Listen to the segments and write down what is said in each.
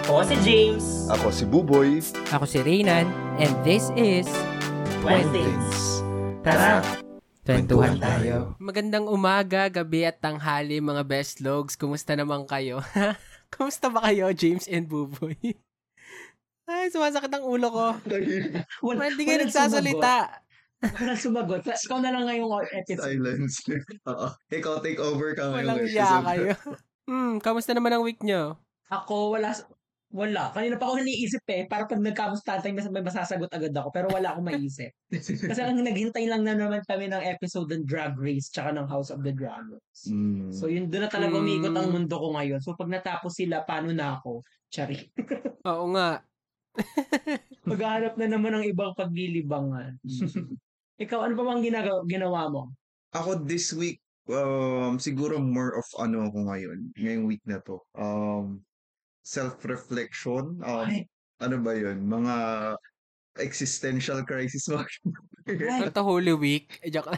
Ako si James. Ako si Buboy. Ako si Reynan, and this is Things. Tara! Twentuhan tayo. Magandang umaga, gabi at tanghali mga best logs. Kumusta naman kayo? Kumusta ba kayo, James and Buboy? Ay, sumasakit ang ulo ko. Wala, Hindi kayo nagsasalita. Walang sumagot. Ikaw na lang ngayong episode. Silence. Oo. Ikaw take over ka ngayon. Walang iya kayo. Hmm, kamusta naman ang week nyo? Ako, wala. Wala. Kanina pa ako iniisip eh. Para pag nagkamusta tayo, may may masasagot agad ako. Pero wala akong maisip. Kasi ang naghintay lang na naman kami ng episode ng Drag Race tsaka ng House of the Dragons. Mm. So yun, doon na talaga Mm. umiikot ang mundo ko ngayon. So pag natapos sila, paano na ako? Chari. Oo nga. Maghahanap na naman ng ibang paglilibangan. Ikaw, ano pa bang ginagawa, ginawa mo? Ako this week, um, siguro more of ano ako ngayon, ngayong week na to. Um, self-reflection. Um, Ay, ano ba yun? Mga existential crisis. ay, Ito Holy Week. Eh, joke.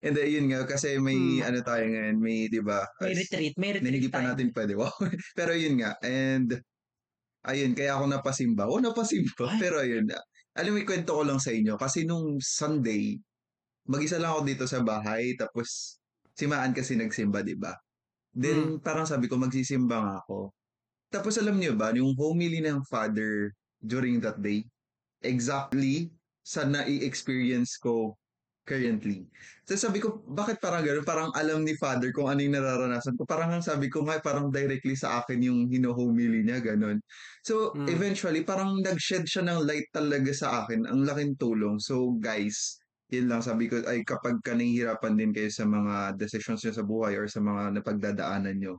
And then, yun nga, kasi may Hmm. ano tayo ngayon, may, di ba? may retreat. May retreat Hindi pa tayo. natin pwede. Wow. Pero yun nga. And, ayun, kaya ako napasimba. O, napasimba. Ay. Pero ayun, alam mo, kwento ko lang sa inyo. Kasi nung Sunday, mag-isa lang ako dito sa bahay. Tapos, si Maan kasi nagsimba, di ba? Then, parang sabi ko, magsisimba nga ako. Tapos, alam niyo ba, yung homily ng father during that day, exactly sa na-experience ko currently. So sabi ko, bakit parang gano'n? Parang alam ni Father kung ano yung nararanasan ko. Parang ang sabi ko nga, parang directly sa akin yung hino-homily niya, gano'n. So Mm. eventually, parang nag-shed siya ng light talaga sa akin. Ang laking tulong. So guys, yun lang sabi ko, ay kapag ka nahihirapan din kayo sa mga decisions nyo sa buhay or sa mga napagdadaanan nyo,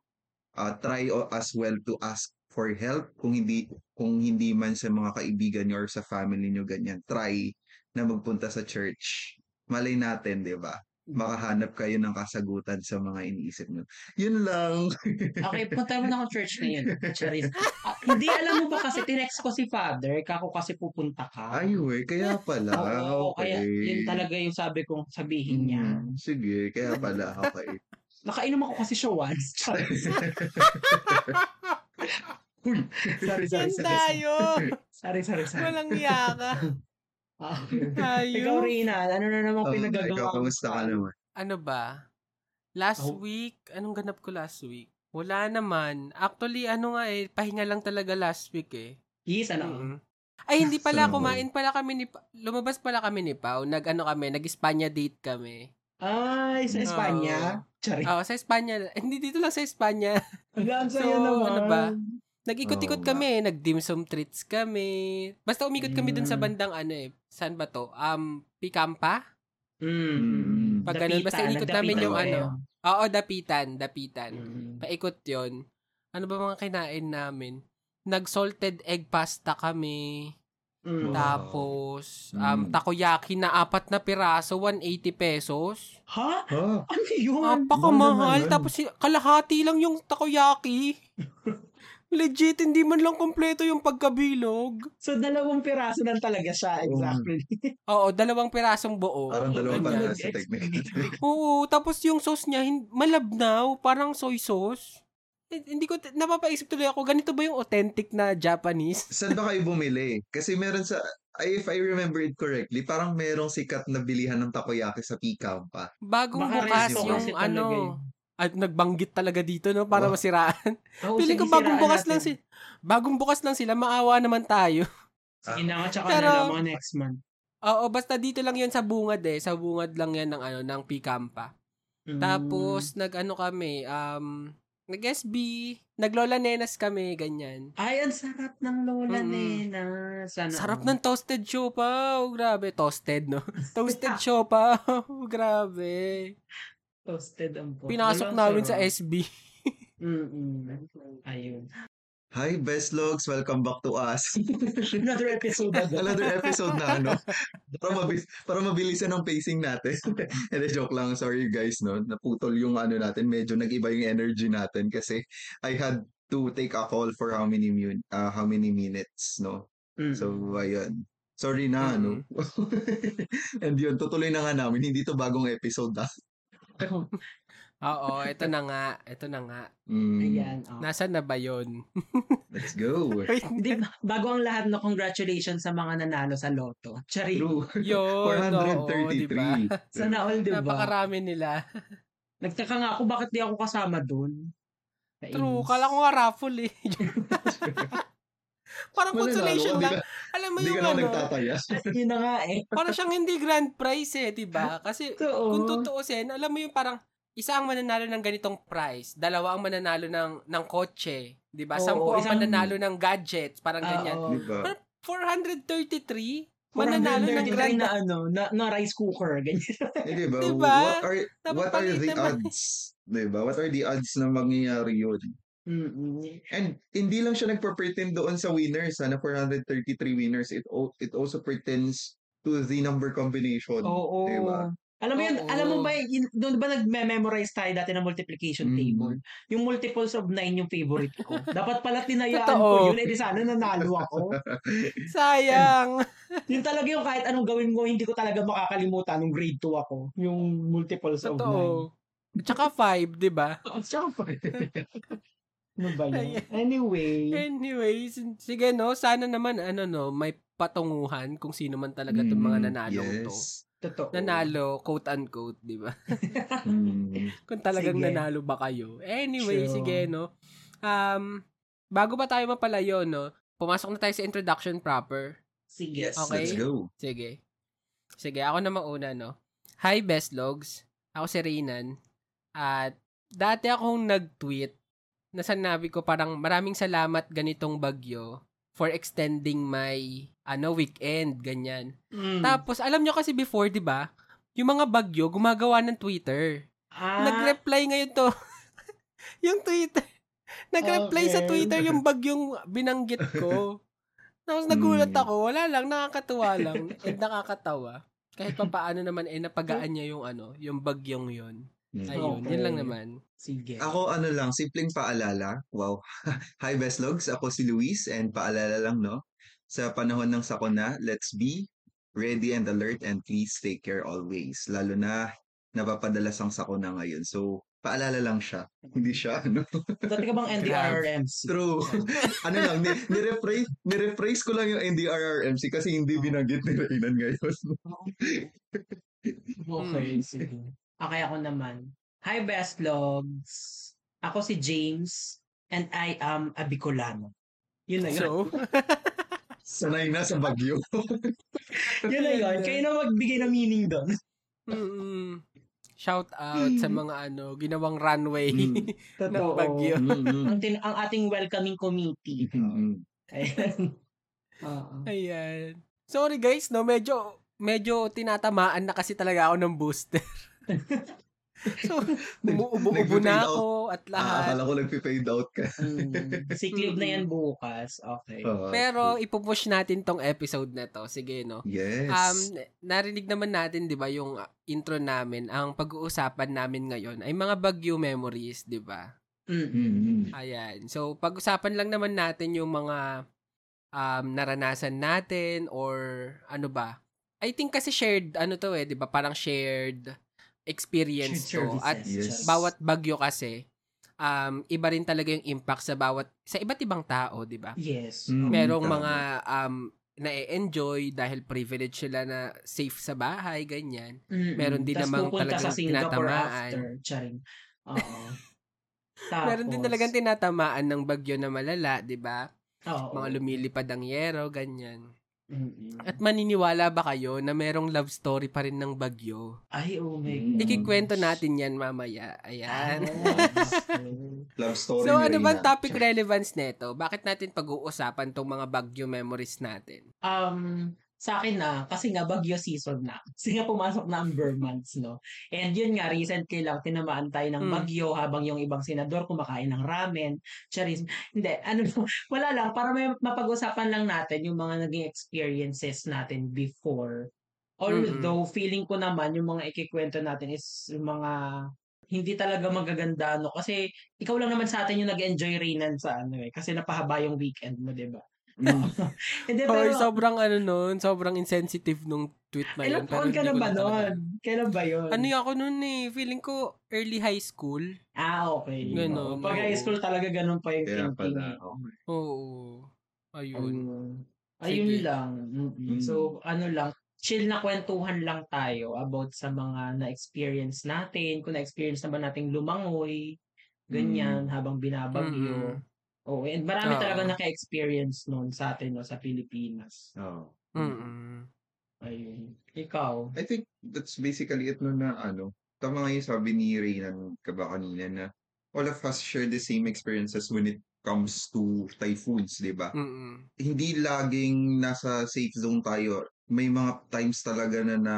uh, try o- as well to ask for help kung hindi kung hindi man sa mga kaibigan nyo or sa family nyo ganyan. Try na magpunta sa church. Malay natin di ba makahanap kayo ng kasagutan sa mga iniisip nyo yun lang Okay, punta mo na akong church ngayon. Charis. Ah, hindi alam mo ba kasi tinext ko si father, kako kasi pupunta ka. ay we kaya pala Oo, okay kaya yun talaga yung sabi kong sabihin niya. Mm, sige kaya pala okay Nakainom ako kasi siya once. Charis. Uy, sorry, sorry, Yan sorry. tayo. Sorry, sorry, sorry. Walang yaka. Tayo. Ikaw, Rina, ano na naman Oh, pinagagawa ikaw mo? kamusta ka naman Ano ba? Last Oh. week, anong ganap ko last week? Wala naman. Actually, ano nga eh, pahinga lang talaga last week eh. Yes, ano? Mm. Ay, hindi pala, Sana all. kumain pala kami ni, Pa- lumabas pala kami ni Pao. Nag, ano kami, nag-Espanya date kami. Ay, sa Espanya. Charis. Oo, sa Espanya. Eh, Hindi dito lang sa Espanya. Hanggang So, naman. ano ba? Nag-ikot-ikot Oo kami, nag-dim sum treats kami. Basta umikot kami dun sa Mm. bandang ano eh. Saan ba to? Um, Picampa? Mm. Pag ganun, basta inikot namin yung ano. Oo, dapitan, dapitan. Mm. Paikot yon Ano ba mga kinain namin? Nag-salted egg pasta kami. Mm. Tapos, um, Mm. takoyaki na apat na piraso, 180 pesos. Ha? oh, Ano yun? Napakamahal. Tapos, si- kalahati lang yung takoyaki. Legit, hindi man lang kompleto yung pagkabilog. So, dalawang piraso lang talaga siya. Exactly. Oo, dalawang pirasong buo. parang dalawang sa technique Oo, tapos yung sauce niya, malabnaw, parang soy sauce. Eh, Hindi ko, napapaisip tuloy ako, ganito ba yung authentic na Japanese? Saan ba kayo bumili? Kasi meron sa, if I remember it correctly, parang merong sikat na bilihan ng takoyaki sa Picampa. Bagong Baka bukas yung talaga ano. At nagbanggit talaga dito no para Oh. masiraan. Oo, Piling ko bagong bukas lang natin. si Bagong bukas lang sila, maawa naman tayo. Sige na nga, tsaka Pero- na lang mga next month. Oo, basta dito lang 'yan sa bungad eh, sa bungad lang 'yan ng ano ng Picampa. Mm. Tapos nag-ano kami, um nag-SB, naglola nenas kami, ganyan. Ay, ang sarap ng Lola Mm-mm. Nena. Sana. Sarap ng toasted siopaw. Grabe, toasted, no? Toasted siopaw. Grabe. Toasted ang po. Pinasok Walang namin sa. SB. Mm-mm. Ayun. Hi, best logs. Welcome back to us. Another episode agad. Another episode na ano. Para, mabilis, para mabilisan ang pacing natin. And joke lang. Sorry guys, no. Naputol yung ano natin. Medyo nag-iba yung energy natin kasi I had to take a call for how many mun- uh, how many minutes, no. Mm. So, ayun. Sorry na, ano. And yun, tutuloy na nga namin. Hindi to bagong episode, ah. Oo, ito na nga. Ito na nga. Mm, Ayan. oh. Nasaan na ba yun? Let's go. Hindi, bago ang lahat, no, congratulations sa mga nanalo sa loto. Chari. True. Yun, oo, 433. diba? Sana all, di ba? Napakarami nila. Nagtaka nga ako, bakit di ako kasama dun? True, kala ko nga raffle eh. Parang Mananalo consolation lang. ka- Alam mo Hindi yung ka na ano, nagtataya. Yun na nga eh. parang siyang hindi grand prize eh, di ba? Kasi Totoo. kung tutuusin, alam mo yung parang isa ang mananalo ng ganitong prize, dalawa ang mananalo ng ng kotse, 'di ba? Sampu ang isang- mananalo ng gadgets, parang ganyan. Oo. Di ba? 433 mananalo ng 433 grand na ano, na, na rice cooker, ganyan. Eh, di ba? Diba? What are, what are the odds? Di ba? What are the odds na mangyayari yun? Mm-mm. And hindi lang siya nagpa-pretend doon sa winners, ha, na 433 winners. It, al- it also pretends to the number combination. Oo. Diba? Alam mo yun, Oo. alam mo ba, yun, doon ba nagme-memorize tayo dati ng multiplication Mhm. table? Yung multiples of 9 yung favorite ko. Dapat pala tinayaan Totoo. ko yun, eh di sana nanalo ako. Sayang. yun talaga yung kahit anong gawin ko, hindi ko talaga makakalimutan nung grade 2 ako. Yung multiples of 9. Totoo. Tsaka 5, 'di ba? Tsaka pa. Ano ba yun? Anyway. Anyways, sige no, sana naman ano no, may patunguhan kung sino man talaga itong mga Mm, nanalong to. yes. Totoo. Nanalo, quote unquote, 'di ba? Mm. kung talagang Sige. nanalo ba kayo. Anyway, True. sige no. Um bago ba tayo mapalayo no, pumasok na tayo sa introduction proper. Sige. Yes, Okay. let's go. Sige. Sige, ako na mauna, no? Hi, Best Logs. Ako si Reynan. At dati akong nag-tweet na sanabi ko parang maraming salamat ganitong bagyo for extending my ano weekend, ganyan. Mm. Tapos, alam nyo kasi before, di ba? Yung mga bagyo, gumagawa ng Twitter. ah, Nag-reply ngayon to. yung Twitter. Nag-reply sa Okay. Twitter yung bagyong binanggit ko. Tapos nagulat Hmm. ako. Wala lang, nakakatuwa lang. And nakakatawa. Kahit pa paano naman, eh, napagaan niya yung ano, yung bagyong yun. Mm. Ayun, Okay. yun lang naman. Sige. Ako ano lang, simpleng paalala. Wow. Hi best logs, ako si Luis and paalala lang no. Sa panahon ng sakuna, let's be ready and alert and please take care always. Lalo na napapadalas ang sakuna ngayon. So, paalala lang siya. Hindi siya ano. Dati ka bang NDRRMC? True. ano lang, ni, ni-rephrase, ni-rephrase ko lang yung NDRRMC kasi hindi binanggit ni Reynan ngayon. Okay, sige. Okay, ako naman. Hi, Best Logs. Ako si James and I am a Bicolano. Yun na yun. So, Sanay na sa bagyo. yun na yun. Kayo na magbigay ng meaning doon. mm, shout out sa mga ano, ginawang runway Mm. ng bagyo. Ang, tin- ang ating welcoming committee. Mm-mm. Ayan. Oo. Ayan. Sorry guys, no, medyo medyo tinatamaan na kasi talaga ako ng booster. so, umuubo-ubo na ako at Ah, lahat. akala ko nagpe-fade out ka. Mm. Leave na yan bukas. Okay. Oo. Pero ipupush natin tong episode na to. Sige, no? yes. Um, narinig naman natin, di ba, yung uh, intro namin, ang pag-uusapan namin ngayon ay mga Baguio memories, di ba? Mm. Mm-mm. Ayan. So, pag-usapan lang naman natin yung mga um, naranasan natin or ano ba. I think kasi shared, ano to eh, di ba? Parang shared experience to. At Yes. bawat bagyo kasi, um, iba rin talaga yung impact sa bawat, sa iba't ibang tao, di ba? Yes. Mm. Merong tama. mga um, na-enjoy dahil privilege sila na safe sa bahay, ganyan. Mm-mm. Meron din namang talagang tinatamaan. after. Charing. Oo. Tapos, Meron din talagang tinatamaan ng bagyo na malala, di ba? Mga lumilipad ang yero, ganyan. Mm-mm. At maniniwala ba kayo na merong love story pa rin ng bagyo? Ay, oh my Mm. God. Ikikwento natin yan mamaya. Ayan. Love story so, ano bang topic relevance nito? Bakit natin pag-uusapan tong mga bagyo memories natin? um, Sa akin na, kasi nga bagyo season na. Kasi nga pumasok na ang Burr months, no? And yun nga, recently lang, tinamaan tayo ng Mm. bagyo habang yung ibang senador kumakain ng ramen, charis. Hindi, ano, wala lang. Para may mapag-usapan lang natin yung mga naging experiences natin before. Although, feeling ko naman, yung mga ikikwento natin is yung mga hindi talaga magaganda, no? Kasi ikaw lang naman sa atin yung nag-enjoy Rainan sa ano eh. Kasi napahaba yung weekend mo, di ba? Mm. Hindi, Hoy, pero, sobrang ano nun, sobrang insensitive nung tweet na yun. ilang taon ka na ko ba nun? Kailan ba yun? Ano yung ako nun eh, feeling ko early high school. Ah, okay. Ganon, Pag high oo. school talaga ganun pa yung Kaya thinking. pala. eh. Oo. Ayun. Ayun. Ayun Sige. lang. Mm-mm. Mm. So, ano lang, chill na kwentuhan lang tayo about sa mga na-experience natin, kung na-experience naman nating lumangoy, ganyan, habang binabagyo. Mm-mm. Oo, and marami Oo. talaga naka-experience noon sa atin no, sa Pilipinas. Oo. Mm-mm. Ayun. Ikaw? I think that's basically it no na ano. Tama nga yung sabi ni Reynan kaba kanina na all of us share the same experiences when it comes to typhoons, di ba? Mm-mm. Hindi laging nasa safe zone tayo. May mga times talaga na na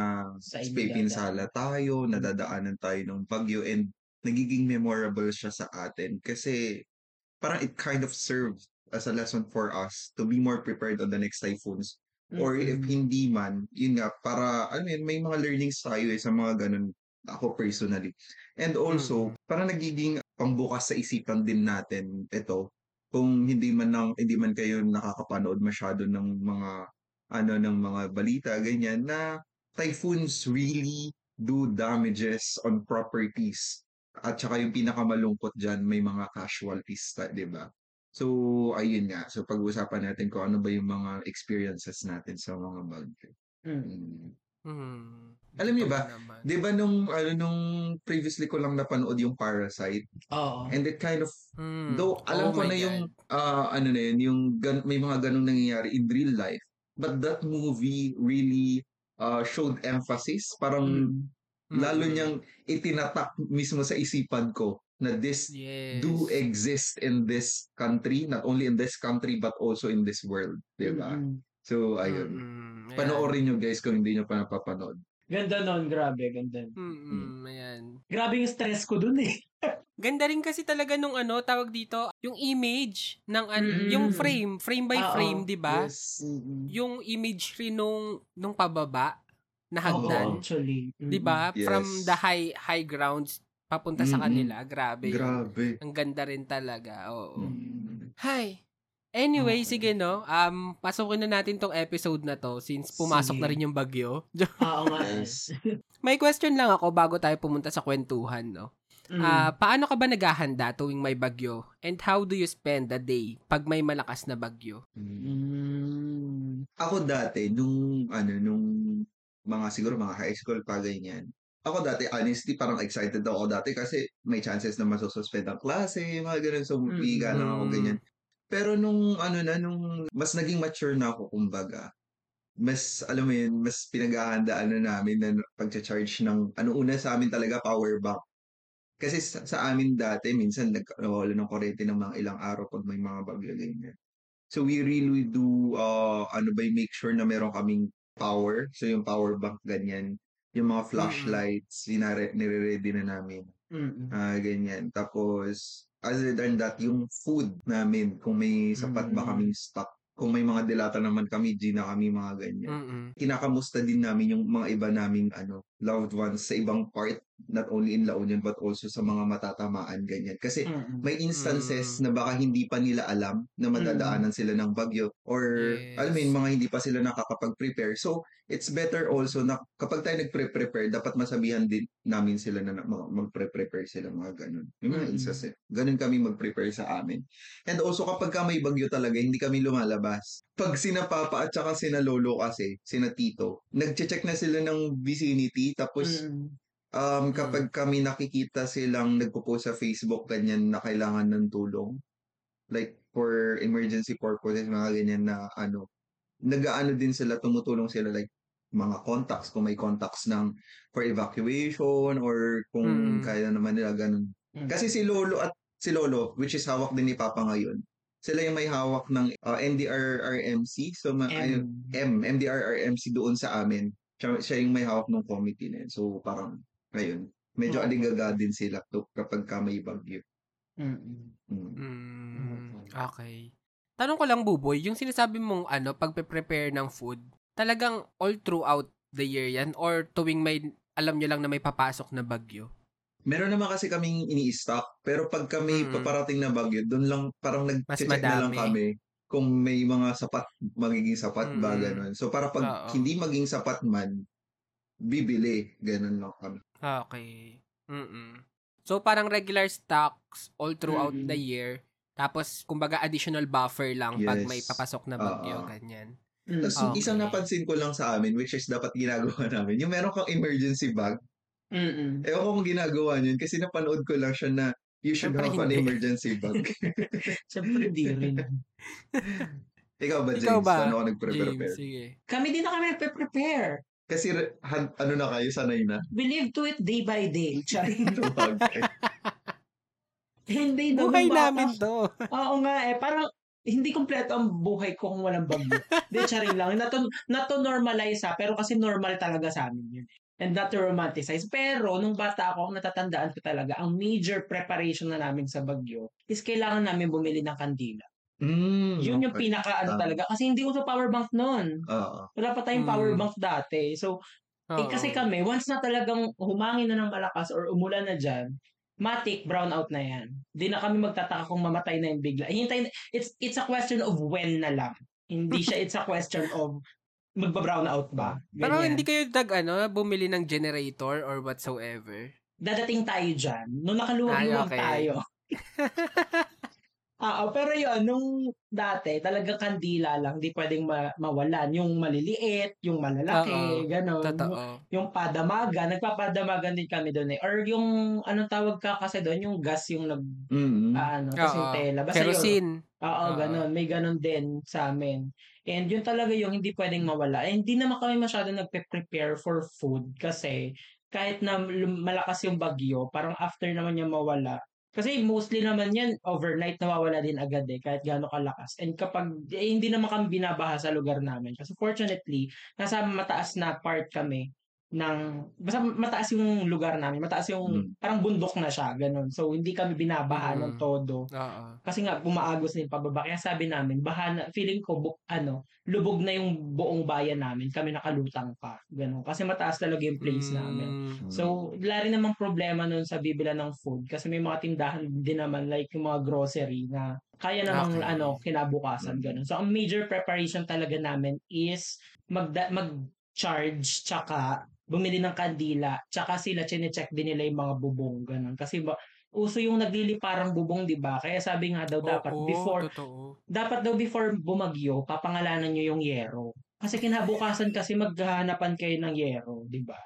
pipinsala tayo, nadadaanan tayo ng bagyo and nagiging memorable siya sa atin kasi parang it kind of serves as a lesson for us to be more prepared on the next typhoons Or if Mm-mm. hindi man, yun nga, para, mo yun, may mga learnings tayo eh, sa mga ganun, ako personally. And also, parang nagiging pambukas sa isipan din natin ito, kung hindi man nang, hindi man kayo nakakapanood masyado ng mga, ano, ng mga balita, ganyan, na typhoons really do damages on properties. At saka yung pinakamalungkot dyan, may mga casualties, ta- di ba? So, ayun nga. So, pag-uusapan natin kung ano ba yung mga experiences natin sa mga bagyo. Mm. Mm. Mm. Alam niyo ba. Di ba nung, ano, nung previously ko lang napanood yung Parasite, Oo. and it kind of, Mm. though alam Oh ko na yung, God. ah, ano na yun, yung gan- may mga ganong nangyayari in real life, but that movie really uh, showed emphasis, parang Mm. Lalo Mm-mm. niyang itinatak mismo sa isipan ko na this yes. do exist in this country, not only in this country but also in this world, 'di ba? Mm-mm. So ayun. Ayan. Panoorin niyo guys kung hindi niyo pa napapanood. Ganda nun, grabe, ganda. Mm-mm. Ayan. Grabe yung stress ko dun eh. Ganda rin kasi talaga nung ano, tawag dito, yung image ng an- Mm-mm. yung frame, frame by Oo. frame, 'di ba? Yes. Yung image rin nung nung pababa na hagdan, actually. 'di ba? Yes. From the high high grounds papunta sa Mm-mm. kanila. Grabe. yun. Grabe. Ang ganda rin talaga. Oo. Mm. Hi. Anyway, Okay. sige no. Um pasukin na natin tong episode na to since pumasok Sige. na rin yung bagyo. Oo nga. Yes. May question lang ako bago tayo pumunta sa kwentuhan, no. Mm. Ah, paano ka ba naghahanda tuwing may bagyo? And how do you spend the day pag may malakas na bagyo? Mm. Ako dati nung ano nung mga siguro mga high school pa ganyan. Ako dati honestly parang excited ako dati kasi may chances na masususpend ang klase, mga ganun so Mm. higa lang ako ganyan. Pero nung ano na nung mas naging mature na ako kumbaga, mas alam mo yun, mas pinaghahandaan na namin na pagcha-charge ng ano una sa amin talaga power bank. Kasi sa, sa amin dati minsan nagkawala ng kuryente ng mga ilang araw pag may mga bagyo ganyan. So we really do uh, ano ba make sure na meron kaming power. So yung power bank ganyan, yung mga flashlights, sinare nire-ready na namin. Mm. Ah, ganyan. Tapos other than that, yung food namin, kung may sapat ba Mm. kaming stock, kung may mga dilata naman kami, na kami mga ganyan. Mm-mm. Kinakamusta din namin yung mga iba naming ano, loved ones sa ibang part, not only in La Union but also sa mga matatamaan ganyan. Kasi Mm. may instances na baka hindi pa nila alam na madadaanan sila ng bagyo or Yes. alam mo yun, mga hindi pa sila nakakapag-prepare. So, it's better also na kapag tayo nagpre-prepare, dapat masabihan din namin sila na na- mag- magpre-prepare sila mga ganun. Yung mga Mm. instances. Ganun kami mag-prepare sa amin. And also kapag ka may bagyo talaga, hindi kami lumalabas. Pag sina papa at saka sina lolo kasi, sina tito, nagche-check na sila ng vicinity tapos Mm. Um, kapag kami nakikita silang nagpo-post sa Facebook ganyan na kailangan ng tulong, like for emergency purposes, mga ganyan na ano, nag-aano din sila, tumutulong sila like mga contacts, kung may contacts ng for evacuation or kung Mm. kaya naman nila ganun. Mm. Kasi si Lolo at si Lolo, which is hawak din ni Papa ngayon, Sila yung may hawak ng uh, NDRRMC. So, ma- ayun, M. M, MDRRMC doon sa amin. Siya, siya yung may hawak ng committee na yun. So, parang, ayun, medyo Oo. aligaga din sila to kapag ka may bagyo. Mm-mm. Mm. Mm, okay. Tanong ko lang, Buboy, yung sinasabi mong ano, pagpe-prepare ng food, talagang all throughout the year yan? Or tuwing may, alam nyo lang na may papasok na bagyo? Meron naman kasi kaming ini-stock. Pero pag kami Mm. paparating na bagyo, doon lang parang nag-check na lang kami kung may mga sapat, magiging sapat ba, Mm. ganun. So, para pag Oo. hindi maging sapat man, bibili. Ganun lang kami. Okay. Mm-mm. So, parang regular stocks all throughout Mm-mm. the year. Tapos, kumbaga, additional buffer lang pag Yes. may papasok na bagyo, Oo. ganyan. Mm. Tapos Okay. isang napansin ko lang sa amin, which is dapat ginagawa namin, yung meron kang emergency bag. Mm-mm. Ewan ko kung ginagawa niyo yun kasi napanood ko lang siya na you should Siyempre have an hindi. emergency bag. Siyempre, di rin. Ikaw ba, James? Ikaw ba, Paano ka James, nagpre-prepare? sige. Kami din na kami nagpe-prepare. Kasi han- ano na kayo, sanay na. We live to it day by day. Hindi na. Buhay namin to. Oo nga eh. Parang hindi kompleto ang buhay ko kung walang bagyo. Hindi, charing lang. Not to, not to normalize ha, pero kasi normal talaga sa amin yun. And not to romanticize. Pero, nung bata ako, ang natatandaan ko talaga, ang major preparation na namin sa bagyo is kailangan namin bumili ng kandila. Mm, Yun yung okay. pinaka ano talaga. Kasi hindi uso power bank noon. Oo. Wala pa tayong Mm. power bank dati. So, eh, Oo. kasi kami, once na talagang humangin na ng malakas or umulan na dyan, matik, brown out na yan. Di na kami magtataka kung mamatay na yung bigla. Hintay, it's, it's a question of when na lang. Hindi siya, it's a question of magba-brown out ba? Pero Ganyan. hindi kayo dag ano, bumili ng generator or whatsoever. Dadating tayo dyan. Nung nakaluwag-luwag Ay, okay. tayo. Ah, pero yun, nung dati, talagang kandila lang, di pwedeng ma- mawalan. Yung maliliit, yung malalaki, Oo. gano'n. Totoo. yung padamagan, nagpapadamagan din kami doon eh. Or yung, anong tawag ka kasi doon, yung gas yung nag, Mm-mm. ah, ano, kasi yung Oo. tela. Basta yun. Kerosene. Oo, Oo. ganun. May ganun din sa amin. And yun talaga yung hindi pwedeng mawala. And hindi naman kami masyado nagpe-prepare for food kasi kahit na lum- malakas yung bagyo, parang after naman niya mawala, kasi mostly naman yan, overnight nawawala din agad eh, kahit gaano kalakas. And kapag, eh, hindi naman kami binabaha sa lugar namin. Kasi fortunately, nasa mataas na part kami ng, basta mataas yung lugar namin, mataas yung, Mm. parang bundok na siya, ganun. So, hindi kami binabaha ng Mm. todo. Oo. Kasi nga, bumaagos na yung pababa. Kaya sabi namin, baha na, feeling ko, bu- ano, lubog na yung buong bayan namin. Kami nakalutang pa. Ganun. Kasi mataas talaga yung place namin. Mm. So, wala rin namang problema nun sa bibila ng food. Kasi may mga tindahan din naman, like yung mga grocery na kaya namang, Okay. ano, kinabukasan. Mm. Ganun. So, ang major preparation talaga namin is magda- mag-charge, tsaka bumili ng kandila, tsaka sila chinecheck din nila yung mga bubong. Ganun. Kasi ba, uso yung nagliliparang bubong, di ba? Kaya sabi nga daw dapat Oo, before totoo. dapat daw before bumagyo, papangalanan nyo yung yero. Kasi kinabukasan kasi maghahanapan kayo ng yero, di ba?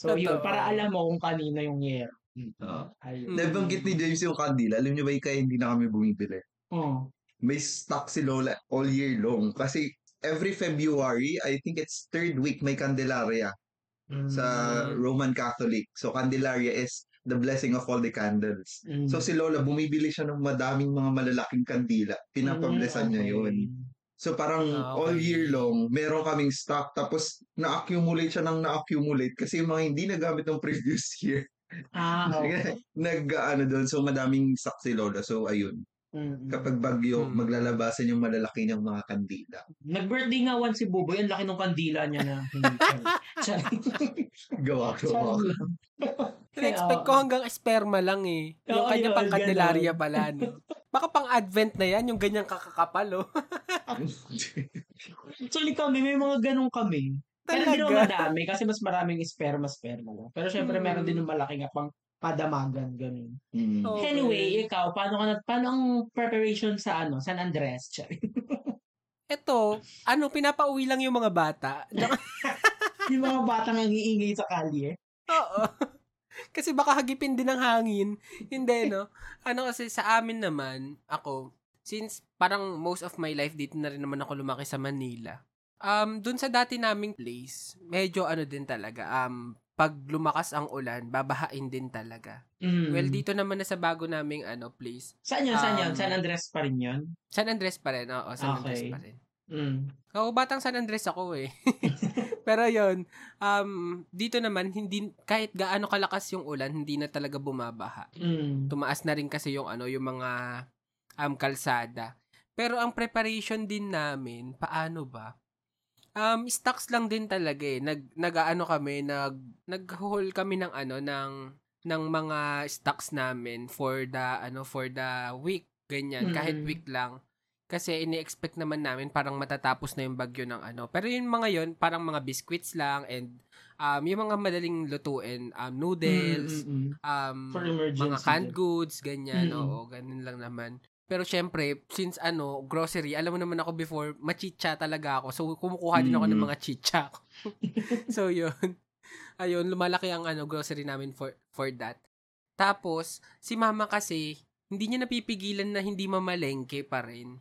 So yun, Totoo. para alam mo kung kanino yung yero. Oo. Ayun. Nabanggit ni James yung kandila. Alam niyo ba yung kaya hindi na kami bumibili? Oh. May stock si Lola all year long. Kasi every February, I think it's third week, may Candelaria sa Mm. Roman Catholic. So Candelaria is the blessing of all the candles. Mm. So si Lola, bumibili siya ng madaming mga malalaking kandila. Pinapablesan niya Mm, yun. So parang Ah, all okay. year long, meron kaming stock. Tapos na-accumulate siya ng na-accumulate kasi yung mga hindi nagamit ng previous year. Ah, okay. nag ano doon so madaming stock si Lola so ayun Mm. kapag bagyo Mm. maglalabasan yung malalaki niyang mga kandila Nag-birthday nga once si Buboy, ang laki ng kandila niya na gawa gawa In-expect ko hanggang esperma lang eh. Yung Oo, kanya yun, pang Candelaria ganun. pala, no? Baka pang advent na yan, yung ganyang kakakapal, oh. Actually kami, may mga ganun kami. Pero hindi naman Talaga? madami kasi mas maraming sperma-sperma lang. Pero syempre Mm. meron din yung malaki nga pang padamagan, ganun. Mm. Okay. Anyway, ikaw, paano ka na, paano ang preparation sa ano, San Andres? Chari? Ito, ano, pinapauwi lang yung mga bata. yung mga batang ang iingay sa kalye. Oo. kasi baka hagipin din ng hangin. Hindi, no? Ano kasi sa amin naman, ako, since parang most of my life dito na rin naman ako lumaki sa Manila. Um, dun sa dati naming place, medyo ano din talaga, um, pag lumakas ang ulan, babahain din talaga. Mm. Well, dito naman na sa bago naming ano, place. Saan yun? Saan yun? um, San Andres pa rin yun? San Andres pa rin. Oo, San Andres Okay. pa rin. Mm. Oo, batang San Andres ako eh. Pero yon um, dito naman, hindi, kahit gaano kalakas yung ulan, hindi na talaga bumabaha. Mm. Tumaas na rin kasi yung ano, yung mga um, kalsada. Pero ang preparation din namin, paano ba? Um, stocks lang din talaga eh. Nag, nag-ano kami, nag, nag-haul kami ng ano, ng, ng mga stocks namin for the, ano, for the week. Ganyan, kahit Mm. week lang. Kasi ini-expect naman namin parang matatapos na yung bagyo ng ano. Pero yung mga yon parang mga biscuits lang and um, yung mga madaling lutuin, um, noodles, Mm, mm, mm. um, mga canned goods, ganyan, Mm. oo, ganun lang naman. Pero syempre, since ano, grocery, alam mo naman ako before, machicha talaga ako. So, kumukuha din ako ng Mm. mga chicha so, yun. Ayun, lumalaki ang ano, grocery namin for, for that. Tapos, si mama kasi, hindi niya napipigilan na hindi mamalengke pa rin.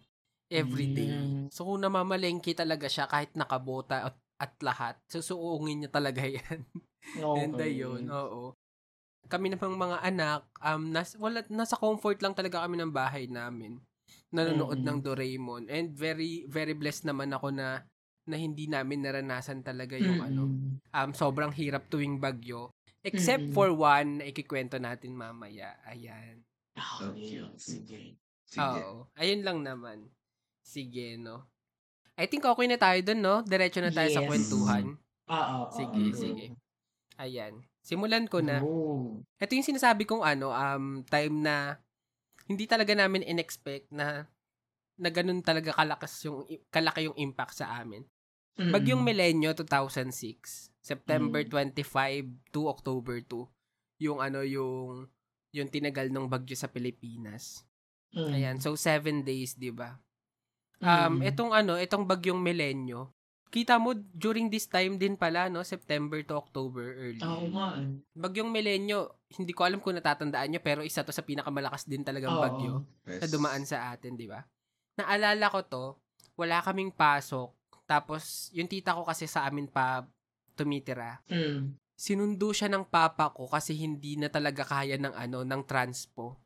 Every day. Mm. So, kung namamalengke talaga siya, kahit nakabota at, at lahat, susuungin niya talaga yan. Okay. And ayun, oo. Kami namang mga anak, um, nas, wala, nasa comfort lang talaga kami ng bahay namin. Nanonood Mm-mm. ng Doraemon. And very, very blessed naman ako na na hindi namin naranasan talaga yung Mm, ano, um, sobrang hirap tuwing bagyo. Except Mm-mm. for one na ikikwento natin mamaya. Ayan. Okay. Sige. Sige. Oo. Ayun lang naman. Sige, no? I think okay na tayo dun, no? Diretso na tayo sa Yes. kwentuhan. Oo. oo, Sige, oo. sige. Ayan. Simulan ko na. Oh. Ito yung sinasabi kong ano, um, time na hindi talaga namin in-expect na na ganun talaga kalakas yung kalaki yung impact sa amin. Mm. Bagyong Milenyo 2006, September Mm. 25 to October 2, yung ano yung yung tinagal ng bagyo sa Pilipinas. Mm. Ayan, so seven days, 'di ba? Um, Mm. itong ano, itong bagyong Milenyo, kita mo during this time din pala, no, September to October early. Oo nga. eh. Bagyong Milenyo, hindi ko alam kung natatandaan nyo, pero isa to sa pinakamalakas din talagang Oo. bagyo Yes. na dumaan sa atin, di ba? Naalala ko to, wala kaming pasok, tapos yung tita ko kasi sa amin pa tumitira. Mm. Sinundo siya ng papa ko kasi hindi na talaga kaya ng ano, ng transpo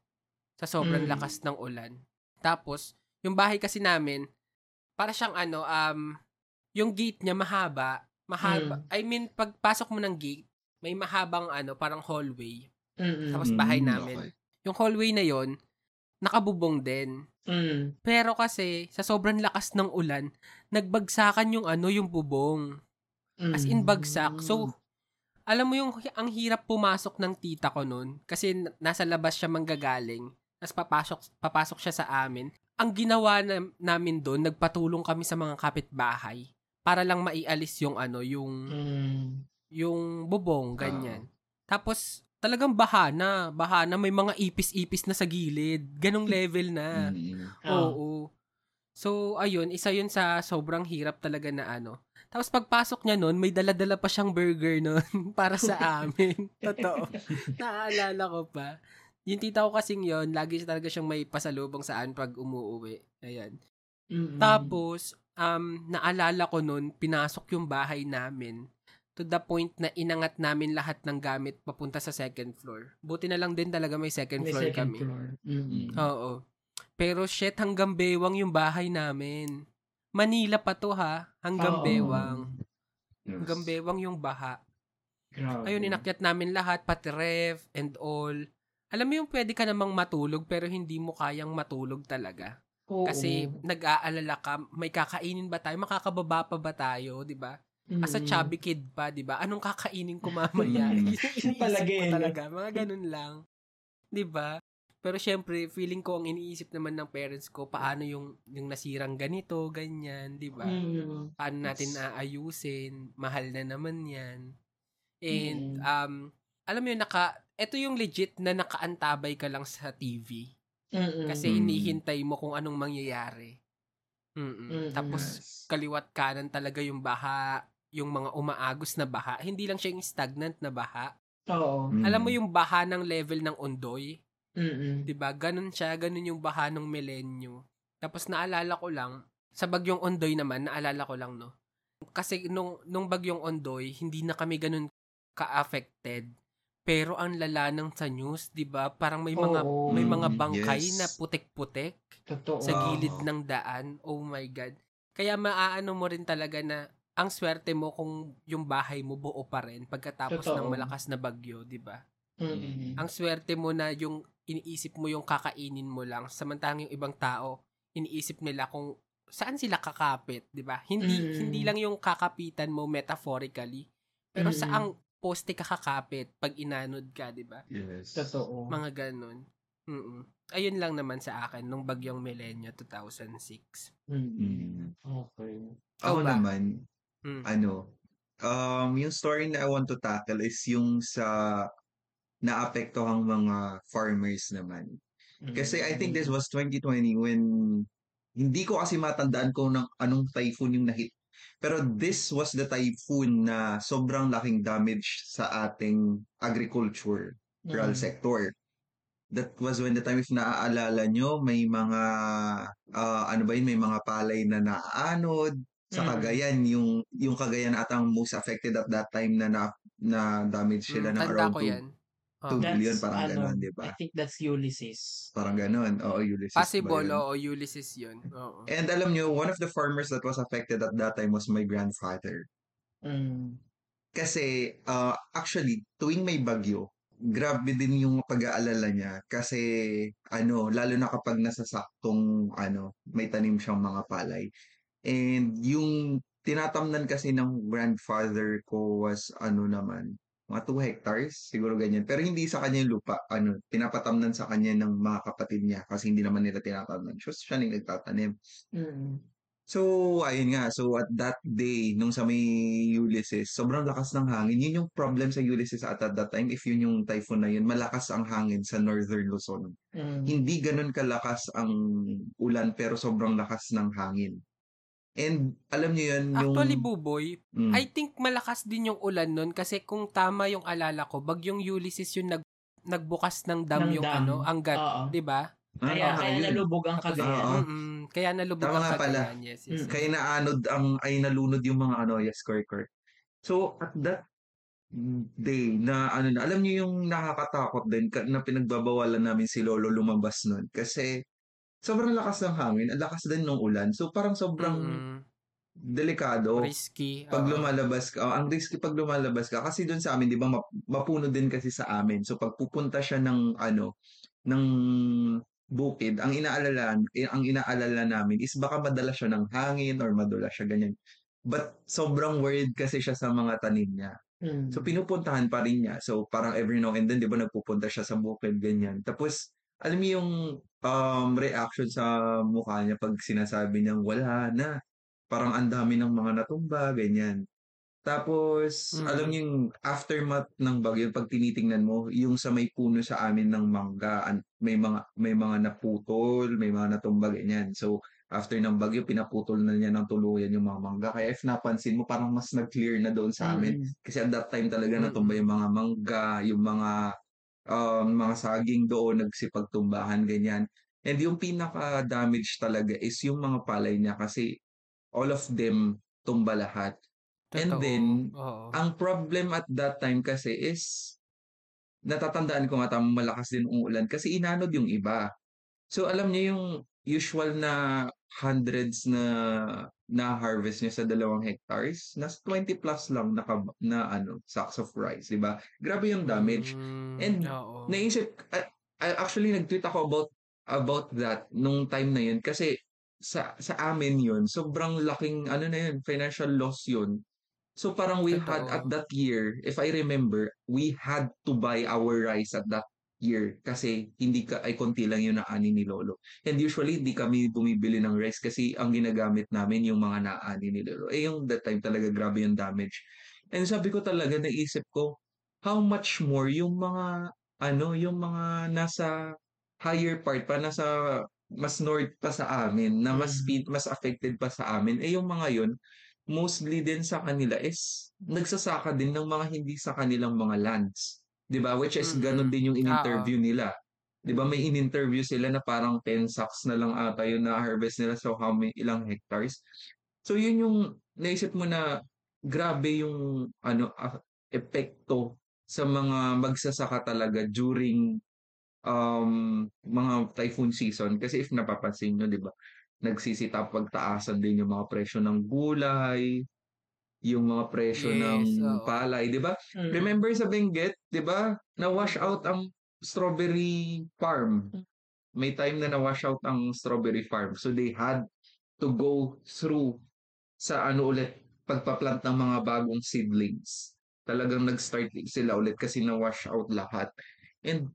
sa sobrang Mm. lakas ng ulan. Tapos, yung bahay kasi namin, para siyang ano, um, yung gate niya mahaba, mahaba. Mm. I mean, pagpasok mo ng gate, may mahabang ano, parang hallway. Mm-mm. Tapos bahay Mm, namin. okay. Yung hallway na yon nakabubong din. Mm. Pero kasi, sa sobrang lakas ng ulan, nagbagsakan yung ano, yung bubong. As in, bagsak. So, alam mo yung, ang hirap pumasok ng tita ko nun, kasi nasa labas siya manggagaling, tapos papasok, papasok siya sa amin. Ang ginawa na, namin doon, nagpatulong kami sa mga kapitbahay para lang maialis yung ano, yung, Mm. yung bubong, ganyan. Tapos, talagang baha na, baha na, may mga ipis-ipis na sa gilid. Ganong level na. Mm. Ah. Oo. So, ayun, isa yun sa sobrang hirap talaga na ano. Tapos pagpasok niya nun, may dala-dala pa siyang burger nun para sa amin. Totoo. Naaalala ko pa. Yung tita ko kasing yon lagi siya talaga siyang may pasalubong saan pag umuwi. Ayan. Mm-mm. Tapos, um, naalala ko nun, pinasok yung bahay namin to the point na inangat namin lahat ng gamit papunta sa second floor. Buti na lang din talaga may second May floor second kami. floor. Mm. Oo. Pero shit, hanggang bewang yung bahay namin. Manila pa to ha. Hanggang Oo. bewang. Yes. Hanggang bewang yung baha. Grabe. Ayun, inakyat namin lahat, pati ref and all. Alam mo yung pwede ka namang matulog pero hindi mo kayang matulog talaga. Oo. Kasi nag-aalala ka, may kakainin ba tayo? Makakababa pa ba tayo? 'di ba? As a Mm. chubby kid pa, 'di ba? Anong kakainin ko mamaya? Mm. Talaga ko eh. talaga. Mga ganun lang. 'Di ba? Pero syempre, feeling ko ang iniisip naman ng parents ko, paano yung yung nasirang ganito, ganyan, 'di ba? Mm. Paano natin Yes. aayusin? Mahal na naman 'yan. And Mm. um alam mo yun, naka, ito yung legit na nakaantabay ka lang sa TV. Mm-mm. Kasi Mm. hinihintay mo kung anong mangyayari. Mm-mm. Mm-mm. Tapos, Yes. kaliwat kanan talaga yung baha, yung mga umaagos na baha. Hindi lang siya yung stagnant na baha. Oo. Mm. Alam mo yung baha ng level ng Ondoy? Mm-mm. 'Di ba? Ganun siya, ganun yung baha ng Milenyo. Tapos naalala ko lang, sa bagyong Ondoy naman, naalala ko lang, no? Kasi nung, nung bagyong Ondoy, hindi na kami ganun ka-affected. Pero ang lala ng sa news, 'di ba? Parang may mga Oo. may mga Mm, bangkay yes. na putik-putik Totoo. sa gilid ng daan. Oh my god. Kaya maaano mo rin talaga na ang swerte mo kung yung bahay mo buo pa rin pagkatapos Totoo. ng malakas na bagyo, 'di ba? Mm-mm. Ang swerte mo na yung iniisip mo yung kakainin mo lang, samantalang yung ibang tao iniisip nila kung saan sila kakapit, 'di ba? Hindi Mm. hindi lang yung kakapitan mo metaphorically, pero Mm. saang poste ka kakapit pag inanod ka, 'di ba? Yes. Totoo. Mga ganun. Mm. Ayun lang naman sa akin nung bagyong Milenyo 2006. Mm-mm. Mm. Okay. Ako ba? naman, Mm. ano, um, yung story na I want to tackle is yung sa naapektohang mga farmers naman. Kasi I think this was 2020 when hindi ko kasi matandaan ko ng anong typhoon yung nahit. Pero this was the typhoon na sobrang laking damage sa ating agriculture rural Mm. sector. That was when the time if naaalala nyo, may mga ah, ano ba yun, may mga palay na naaanod sa Mm. Cagayan, yung yung Cagayan at ang most affected at that time na na, na damage sila Mm, ng around ko 2 yan. Oh. two That's, billion, parang ano, ganon, di ba? I think that's Ulysses. Parang ganon. Oo, Ulysses Possible, oo, Ulysses yun. Oo. And alam nyo, one of the farmers that was affected at that time was my grandfather. Mm. Kasi, uh, actually, tuwing may bagyo, grabe din yung pag-aalala niya. Kasi, ano, lalo na kapag nasa saktong, ano, may tanim siyang mga palay. And yung tinatamnan kasi ng grandfather ko was, ano naman, mga 2 hectares, siguro ganyan. Pero hindi sa kanya yung lupa, ano, pinapatamnan sa kanya ng mga kapatid niya kasi hindi naman nila tinatamnan. So, siya yung nagtatanim. Mm. So, ayun nga. So, at that day, nung sa may Ulysses, sobrang lakas ng hangin. Yun yung problem sa Ulysses at, at that time. If yun yung typhoon na yun, malakas ang hangin sa northern Luzon. Mm. Hindi ganun kalakas ang ulan, pero sobrang lakas ng hangin. And, alam niyo yun, yung... Actually, Buboy, Mm. I think malakas din yung ulan nun kasi kung tama yung alala ko, bagyong Ulysses yung nag nagbukas ng dam Ng yung dam. ano, anggat. 'di ba? Ah, Kaya, ah, kaya yun. nalubog ang. Cagayan. Mm-mm. Kaya nalubog Tama ang nga pala. Cagayan. Yes, yes. Mm. Kaya naanod ang, ay nalunod yung mga ano, yes, correct, correct. So, at that day na ano na, alam niyo yung nakakatakot din na pinagbabawalan namin si Lolo lumabas nun. Kasi, sobrang lakas ng hangin, ang lakas din ng ulan. So, parang sobrang Mm-mm. delikado risky. pag oo. lumalabas ka. Oh, ang risky pag lumalabas ka. Kasi doon sa amin, di ba, map- mapuno din kasi sa amin. So, pag pupunta siya ng, ano, ng bukid, ang inaalala, eh, ang inaalala namin is baka madala siya ng hangin or madala siya ganyan. But sobrang worried kasi siya sa mga tanim niya. Mm. So pinupuntahan pa rin niya. So parang every now and then, di ba, nagpupunta siya sa bukid, ganyan. Tapos, alam mo yung um, reaction sa mukha niya pag sinasabi niyang wala na. Parang ang dami ng mga natumba, ganyan. Tapos, Mm. alam niyo yung aftermath ng bagyo, pag tinitingnan mo, yung sa may puno sa amin ng mangga, an- may mga may mga naputol, may mga natumba, ganyan. So, after ng bagyo, pinaputol na niya ng tuluyan yung mga mangga. Kaya if napansin mo, parang mas nag-clear na doon sa amin. Mm. Kasi at that time talaga Mm-mm. natumba yung mga mangga, yung mga um, mga saging doon, nagsipagtumbahan, ganyan. And yung pinaka-damage talaga is yung mga palay niya kasi all of them tumba lahat. And Totoo. then, Oo. Ang problem at that time kasi is natatandaan ko nga tamang malakas din ang ulan kasi inanod yung iba. So alam niyo yung usual na hundreds na na harvest niya sa dalawang hectares, nasa 20 plus lang na, na ano, sacks of rice, di ba? Grabe yung damage. Mm, And oo. Naisip, I, I actually nag-tweet ako about about that nung time na yun kasi sa sa amin yun, sobrang laking ano na yun, financial loss yun. So parang we Totoo. had at that year, if I remember, we had to buy our rice at that year kasi hindi ka ay konti lang yung naani ni Lolo. And usually hindi kami bumibili ng rice kasi ang ginagamit namin yung mga naani ni Lolo. Eh yung that time talaga grabe yung damage. And sabi ko talaga naisip ko how much more yung mga ano, yung mga nasa higher part pa nasa mas north pa sa amin na mas Mm. speed mas affected pa sa amin eh yung mga yun mostly din sa kanila is nagsasaka din ng mga hindi sa kanilang mga lands. 'Di ba? Which is ganun din yung in-interview nila. 'Di ba may in-interview sila na parang 10 sacks na lang ata yung na-harvest nila so how many ilang hectares. So yun yung naisip mo na grabe yung ano ah, epekto sa mga magsasaka talaga during um, mga typhoon season. Kasi if napapansin nyo, di ba, nagsisita pagtaasan din yung mga presyo ng gulay, yung mga presyo Yes, ng oo. palay, di ba? Mm. Remember sa Benguet, di ba, na-wash out ang strawberry farm. May time na na-wash out ang strawberry farm. So they had to go through sa ano ulit, pagpa-plant ng mga bagong seedlings. Talagang nag-start sila ulit kasi na-wash out lahat. And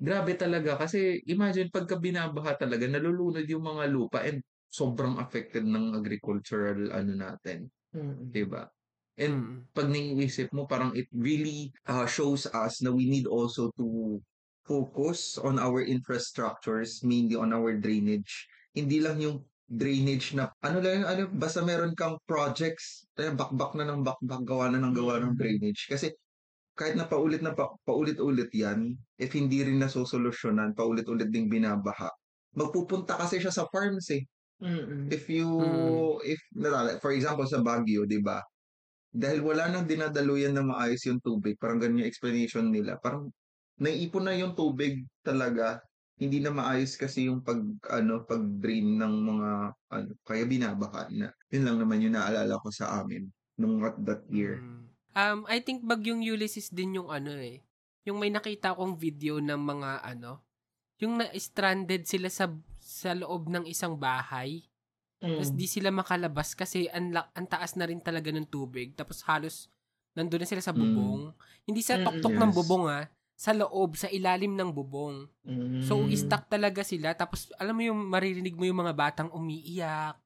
grabe talaga kasi imagine pagka binabaha talaga, nalulunod yung mga lupa and sobrang affected ng agricultural ano natin. Mm. 'di ba? And Mm. pag naiisip mo, parang it really uh, shows us na we need also to focus on our infrastructures, mainly on our drainage. Hindi lang yung drainage na, ano lang, ano, basta meron kang projects, bakbak na ng bakbak, gawa na ng gawa ng drainage. Kasi kahit na paulit na pa, paulit-ulit yan, if hindi rin nasosolusyonan, paulit-ulit ding binabaha, magpupunta kasi siya sa farms eh. If you, Mm. if, for example, sa Baguio, di ba? Dahil wala nang dinadaluyan na maayos yung tubig, parang ganyan yung explanation nila. Parang naiipon na yung tubig talaga. Hindi na maayos kasi yung pag, ano, pag-drain ng mga, ano, kaya binabaha na. Yun lang naman yung naalala ko sa amin nung at that year. Mm. Um, I think bagyong Ulysses din yung ano eh. Yung may nakita kong video ng mga ano, yung na-stranded sila sa sa loob ng isang bahay. Tapos Mm. di sila makalabas kasi ang, ang taas na rin talaga ng tubig. Tapos halos nandun na sila sa bubong. Hindi sa Mm, tuktok ng yes. bubong ah. Sa loob, sa ilalim ng bubong. Mm. So, stuck talaga sila. Tapos, alam mo yung maririnig mo yung mga batang umiiyak.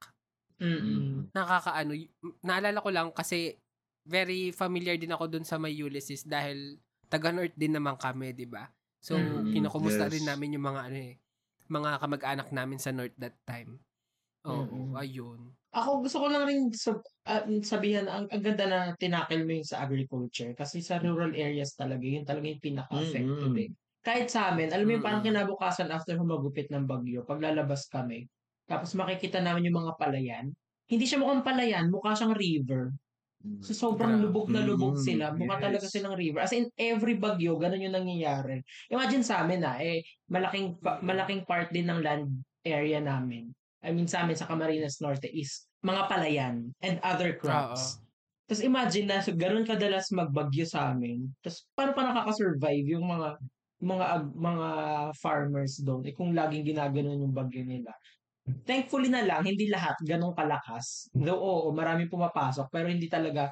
Mm. Nakakaano. Naalala ko lang kasi very familiar din ako dun sa may Ulysses dahil taga-north din naman kami, di ba? So, Mm, kinukumusta yes. rin namin yung mga ano eh, mga kamag-anak namin sa north that time. Oo, Mm. ayun. Ako gusto ko lang rin sab- ah, sabihan ang, ang ganda na tinakil mo yung sa agriculture kasi sa rural areas talaga yun talaga yung pinaka-affected Mm-mm. eh. Kahit sa amin, alam mo yung parang kinabukasan after humagupit ng bagyo, pag lalabas kami, tapos makikita namin yung mga palayan, hindi siya mukhang palayan, mukha siyang river. So sobrang lubog na lubog Mm, sila. Mukha yes. talaga silang river. As in every bagyo, ganun yung nangyayari. Imagine sa amin na eh malaking pa- malaking part din ng land area namin. I mean sa amin sa Camarines Norte is mga palayan and other crops. Tapos imagine na so, ganun kadalas magbagyo sa amin. Tapos paano pa nakaka-survive yung mga mga mga farmers doon eh kung laging ginaganon yung bagyo nila. Thankfully na lang, hindi lahat ganong kalakas. Though, oo, maraming pumapasok, pero hindi talaga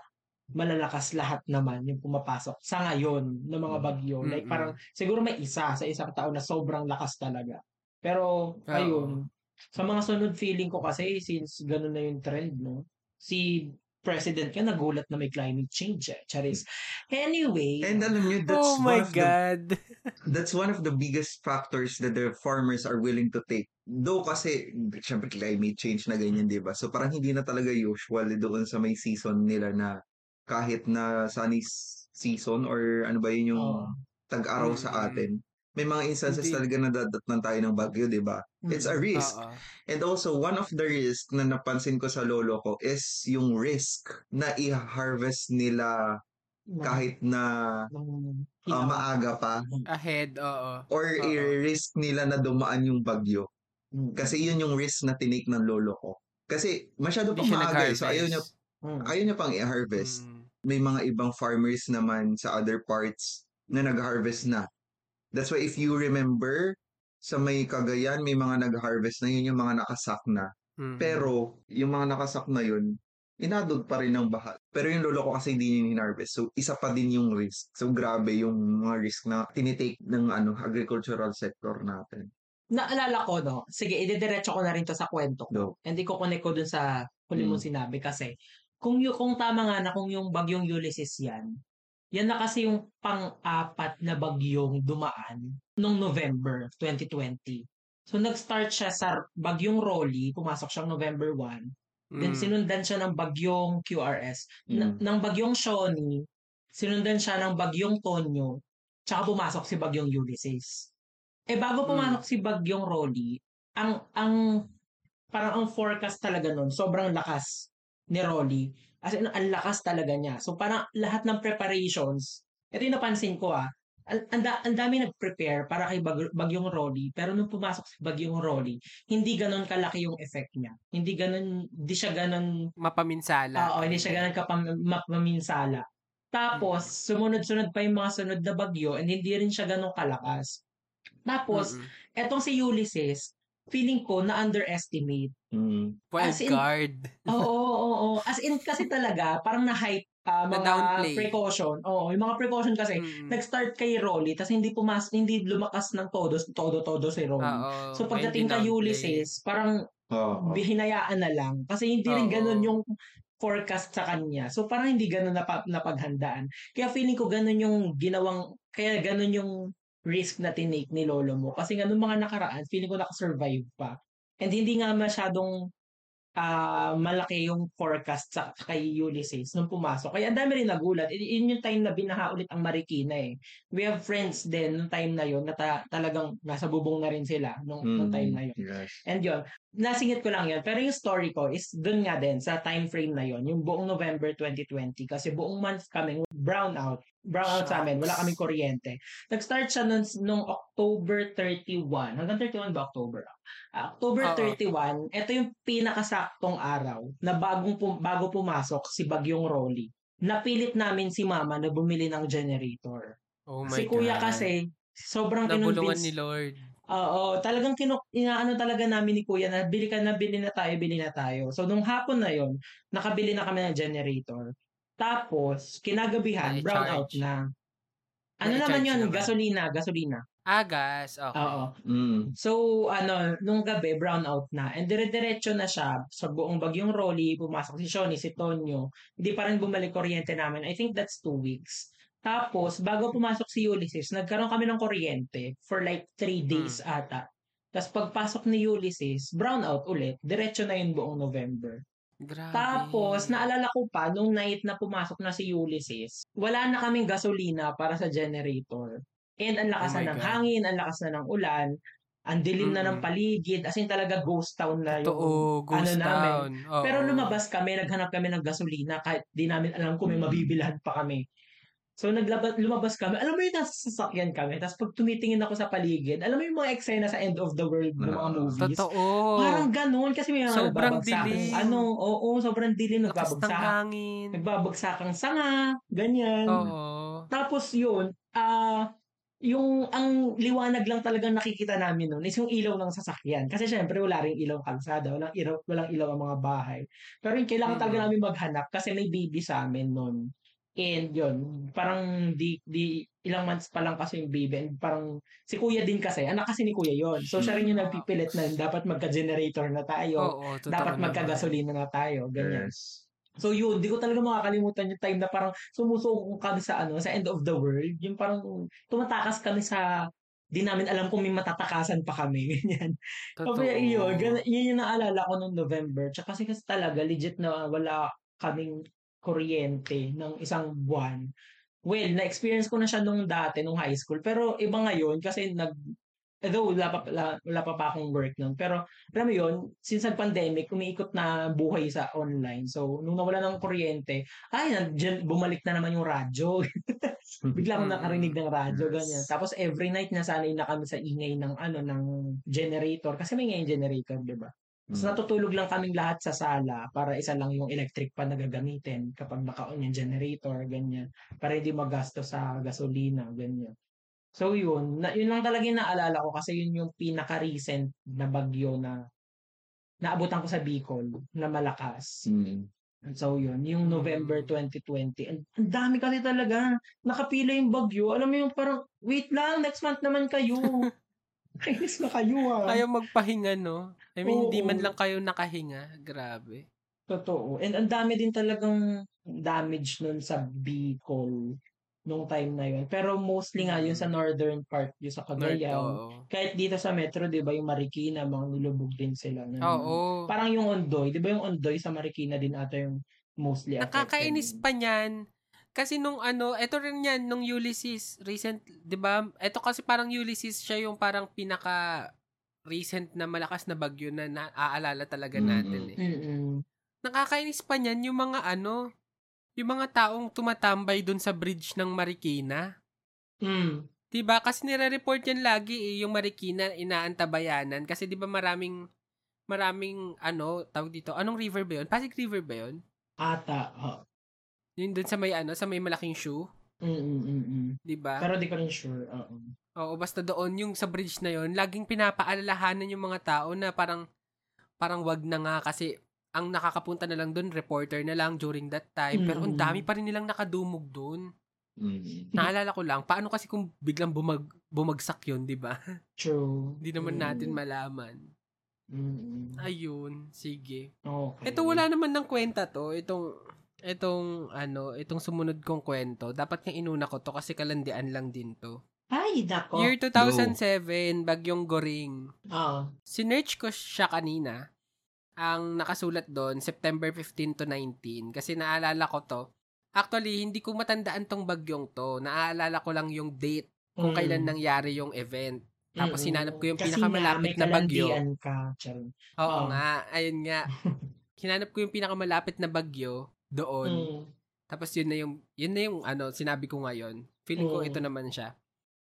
malalakas lahat naman yung pumapasok sa ngayon ng mga bagyo. Like Mm-mm. parang siguro may isa sa isang taon na sobrang lakas talaga. Pero Oo. ayun, sa mga sunod feeling ko kasi since ganun na yung trend, no? Si President ka nagulat na may climate change eh. Charis. Anyway, And alam nyo, that's oh my one of the God. that's one of the biggest factors that the farmers are willing to take. Though kasi, syempre climate change na ganyan, di ba? So parang hindi na talaga usual doon sa may season nila na kahit na sunny season or ano ba yun yung Oo. tag-araw sa Mm. atin. May mga instances Hindi. talaga na dadatnan tayo ng bagyo, di ba? It's a Mm. risk. Oo. And also, one of the risk na napansin ko sa lolo ko is yung risk na i-harvest nila kahit na ah, maaga pa Ahead, oo. or Oo. i-risk nila na dumaan yung bagyo. Mm. Kasi yun yung risk na tinake ng lolo ko. Kasi masyado pang maaga eh. So ayaw niya, Mm. ayaw niya pang i-harvest. Mm. May mga ibang farmers naman sa other parts na nag-harvest na. That's why if you remember, sa may Cagayan, may mga nag-harvest na yun yung mga nakasak na. Mm. Pero yung mga nakasak na yun, inadod pa rin ng baha. Pero yung lolo ko kasi hindi niya hinarvest. So isa pa din yung risk. So grabe yung mga risk na tinitake ng ano agricultural sector natin. Naalala ko, no? Sige, idediretso ko na rin to sa kwento ko. Go. Hindi ko dun sa huli mong Mm. sinabi kasi kung yung kung tama nga na kung yung bagyong Ulysses yan, yan na kasi yung pang-apat na bagyong dumaan noong November 2020. So nag-start siya sa bagyong Rolly, pumasok siyang November 1. Then Mm. sinundan siya ng bagyong QRS. Mm. ng bagyong Shawnee, sinundan siya ng bagyong Tonyo, tsaka pumasok si bagyong Ulysses. Eh bago pumasok si bagyong Rolly, ang ang parang ang forecast talaga nun, sobrang lakas ni Rolly. As in, ang lakas talaga niya. So parang lahat ng preparations, ito yung napansin ko ah, ang, ang, da- ang dami nag-prepare para kay bag, Bagyong Rolly, pero nung pumasok si Bagyong Rolly, hindi ganon kalaki yung effect niya. Hindi ganon, hindi siya ganon Mapaminsala. Oo, hindi siya ganun kapaminsala. Tapos, sumunod-sunod pa yung mga sunod na bagyo and hindi rin siya ganun kalakas. Tapos, Mm-mm. etong si Ulysses, feeling ko na underestimate. Mm. As in- card. Oo, oo, oo. As in, kasi talaga, parang na-hype ah, mga Na-downplay. precaution. Oo, yung mga precaution kasi, Mm. nag-start kay Rolly, tapos hindi pumas, hindi lumakas ng todo, todo-todo si Rolly. Oo. So, pagdating kay. Ulysses, parang Oo. hinayaan na lang. Kasi hindi rin Oo. ganun yung forecast sa kanya. So parang hindi ganun napa, napaghandaan. Kaya feeling ko ganun yung ginawang, kaya ganun yung risk na tinake ni lolo mo. Kasi nga nung mga nakaraan, feeling ko nakasurvive pa. And hindi nga masyadong ah malaki yung forecast sa kay Ulysses nung pumasok. Kaya ang dami rin nagulat. I- Yun yung time na binaha ulit ang Marikina eh. We have friends din nung time na yun na ta- talagang nasa bubong na rin sila nung, nung Mm. time na yun. Yes. And yun, nasingit ko lang yun. Pero yung story ko is dun nga din sa time frame na yun, yung buong November 2020. Kasi buong month kaming brown out. Brown out sa amin. Wala kaming kuryente. Nag-start siya nun, nung October 31. Hanggang 31 ba October? Ah, October Oo. 31, ito yung pinakasaktong araw na bagong pum- bago pumasok si Bagyong Rolly. Napilit namin si Mama na bumili ng generator. Oh my si Kuya God. kasi sobrang Nabulungan ni Lord. Oo, talagang kinu inaano talaga namin ni Kuya na bili ka na, bili na tayo, bili na tayo. So nung hapon na yon, nakabili na kami ng generator. Tapos kinagabihan, brown out na. Ano naman yun? naman. Gasolina, gasolina. Agas. Okay. Oo. Mm. So, ano, nung gabi, brown out na. And dire-diretso na siya sa buong bagyong Rolly, pumasok si Shoni, si Tonyo. Hindi pa rin bumalik kuryente namin. I think that's two weeks. Tapos, bago pumasok si Ulysses, nagkaroon kami ng kuryente for like three days ata. Tapos pagpasok ni Ulysses, brown out ulit. Diretso na yun buong November. Grabe. Tapos, naalala ko pa, nung night na pumasok na si Ulysses, wala na kaming gasolina para sa generator. And ang lakas Oh na ng God. hangin, ang lakas na ng ulan, ang dilim na ng paligid, as in talaga ghost town na yung Totoo. Ghost ano namin. town. Oo. Pero lumabas kami, naghanap kami ng gasolina kahit di namin alam kung may Mm. mabibilhan pa kami. So naglabas, lumabas kami. Alam mo yung nasa sasakyan kami. Tapos pag tumitingin ako sa paligid, alam mo yung mga eksena sa end of the world ng mga Ah, movies. Totoo. Parang ganun kasi may mga Sobrang dilim. Ano, oo, sobrang dilim. Nagbabagsak, hangin. nagbabagsakang sanga, ganyan. Oo. Tapos yun, ah yung ang liwanag lang talagang nakikita namin noon is yung ilaw ng sasakyan. Kasi syempre wala ring ilaw ang kalsada, walang ilaw, walang ilaw ang mga bahay. Pero yung kailangan talaga Mm. namin maghanap kasi may baby sa amin noon. And yun, parang di, di ilang months pa lang kasi yung baby and parang si kuya din kasi, anak kasi ni kuya yon So siya rin yung nagpipilit na dapat magka-generator na tayo, Oo, totoo dapat magka-gasolina na tayo, ganyan. Yes. So yun, di ko talaga makakalimutan yung time na parang sumusuko kami sa ano, sa end of the world. Yung parang tumatakas kami sa di namin alam kung may matatakasan pa kami. Ganyan. Totoo. Kaya yun, gan- yun yung naalala ko nung November. Tsaka kasi, kasi talaga, legit na wala kaming kuryente ng isang buwan. Well, na-experience ko na siya nung dati, nung high school. Pero iba ngayon kasi nag, although wala pa, wala, wala pa pa akong work nun. Pero alam mo yun, since nag-pandemic, umiikot na buhay sa online. So, nung nawala ng kuryente, ay, nandiyan- bumalik na naman yung radyo. Bigla akong nakarinig ng radyo, Yes. ganyan. Tapos every night nasanay na kami sa ingay ng ano ng generator kasi may ingay yung generator, 'di ba? Tapos Mm. natutulog lang kaming lahat sa sala para isa lang yung electric pa na gagamitin kapag naka-on yung generator, ganyan. Para hindi magasto sa gasolina, ganyan. So yun, na, yun lang talaga yung naalala ko kasi yun yung pinaka-recent na bagyo na naabutan ko sa Bicol na malakas. Mm. So yun, yung November 2020. Ang ang dami kasi talaga. Nakapila yung bagyo. Alam mo yung parang, wait lang, next month naman kayo. Kainis na kayo ah. Ayaw magpahinga, no? I mean, hindi man lang kayo nakahinga. Grabe. Totoo. And ang dami din talagang damage nun sa Bicol nung time na yun. Pero mostly nga yun sa northern part, yung sa Cagayan. Kahit dito sa metro, di ba, yung Marikina, mga nilubog din sila. na- Oo. Parang yung Ondoy, di ba yung Ondoy sa Marikina din ata yung mostly affected. Nakakainis pa niyan. Kasi nung ano, eto rin yan, nung Ulysses, recent, di ba? Eto kasi parang Ulysses siya yung parang pinaka recent na malakas na bagyo na naaalala talaga natin eh. Mm-mm. nakakainis pa niyan yung mga ano, yung mga taong tumatambay dun sa bridge ng Marikina. Mm. Diba? Kasi nire-report yan lagi eh, yung Marikina inaantabayanan. Kasi diba maraming, maraming, ano, tawag dito, anong river ba yun? Pasig River ba yun? Ata. Oh. Yun dun sa may, ano, sa may malaking shoe. Mm, mm, mm, mm. Diba? Pero di ko rin sure. Oo. Oo, basta doon, yung sa bridge na yon laging pinapaalalahanan yung mga tao na parang, parang wag na nga kasi ang nakakapunta na lang doon, reporter na lang during that time. Pero ang Mm. dami pa rin nilang nakadumog doon. Mm. Naalala ko lang, paano kasi kung biglang bumag, bumagsak yun, di ba? True. Hindi naman Mm. natin malaman. Mm, mm. Ayun, sige. Okay. Ito wala naman ng kwenta to. Itong, itong, ano, itong sumunod kong kwento. Dapat nga inuna ko to kasi kalandian lang din to. Ay, nako. Year 2007, Bagyong Goring. Oo. Sinerch ko siya kanina. Ang nakasulat doon, September 15 to 19. Kasi naalala ko to. Actually, hindi ko matandaan tong bagyong to. Naalala ko lang yung date kung Mm. kailan nangyari yung event. Tapos Mm-mm. hinanap ko yung Kasi pinakamalapit na may bagyo. Ka. Oo Oo. nga, ayun nga. Hinanap ko yung pinakamalapit na bagyo doon. Mm. Tapos yun na yung, yun na yung ano, sinabi ko ngayon. Feeling ko Mm. ito naman siya.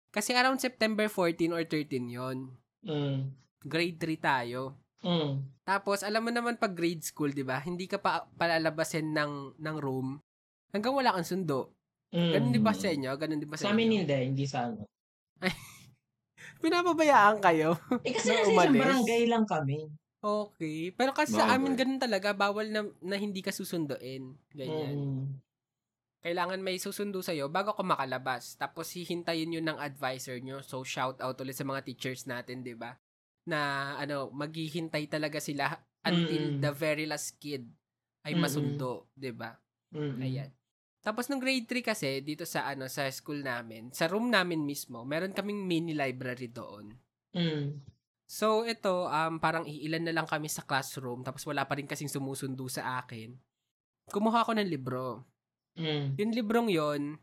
Kasi around September 14 or 13 yon Mm. Grade 3 tayo. Mm. Tapos, alam mo naman pag grade school, di ba? Hindi ka pa palalabasin ng, ng room hanggang wala kang sundo. Mm. Ganun di ba sa inyo? Ganun di ba sa, Sa amin inyo? hindi, hindi sa ano. Pinapabayaan kayo? Eh kasi Na nasa isang barangay lang kami. Okay. Pero kasi sa Bawal. amin ganun talaga, bawal na, na hindi ka susunduin. Ganyan. Mm. Kailangan may susundo sa'yo bago ka makalabas. Tapos hihintayin yun ng advisor nyo. So, shout out ulit sa mga teachers natin, di ba? Na, ano, maghihintay talaga sila until Mm. the very last kid ay masundo, di ba? Mm. Ayan. Tapos nung grade 3 kasi dito sa ano sa school namin, sa room namin mismo, meron kaming mini library doon. Mm. So ito um parang iilan na lang kami sa classroom tapos wala pa rin kasing sumusundo sa akin. Kumuha ako ng libro. Mm. Yung librong yon,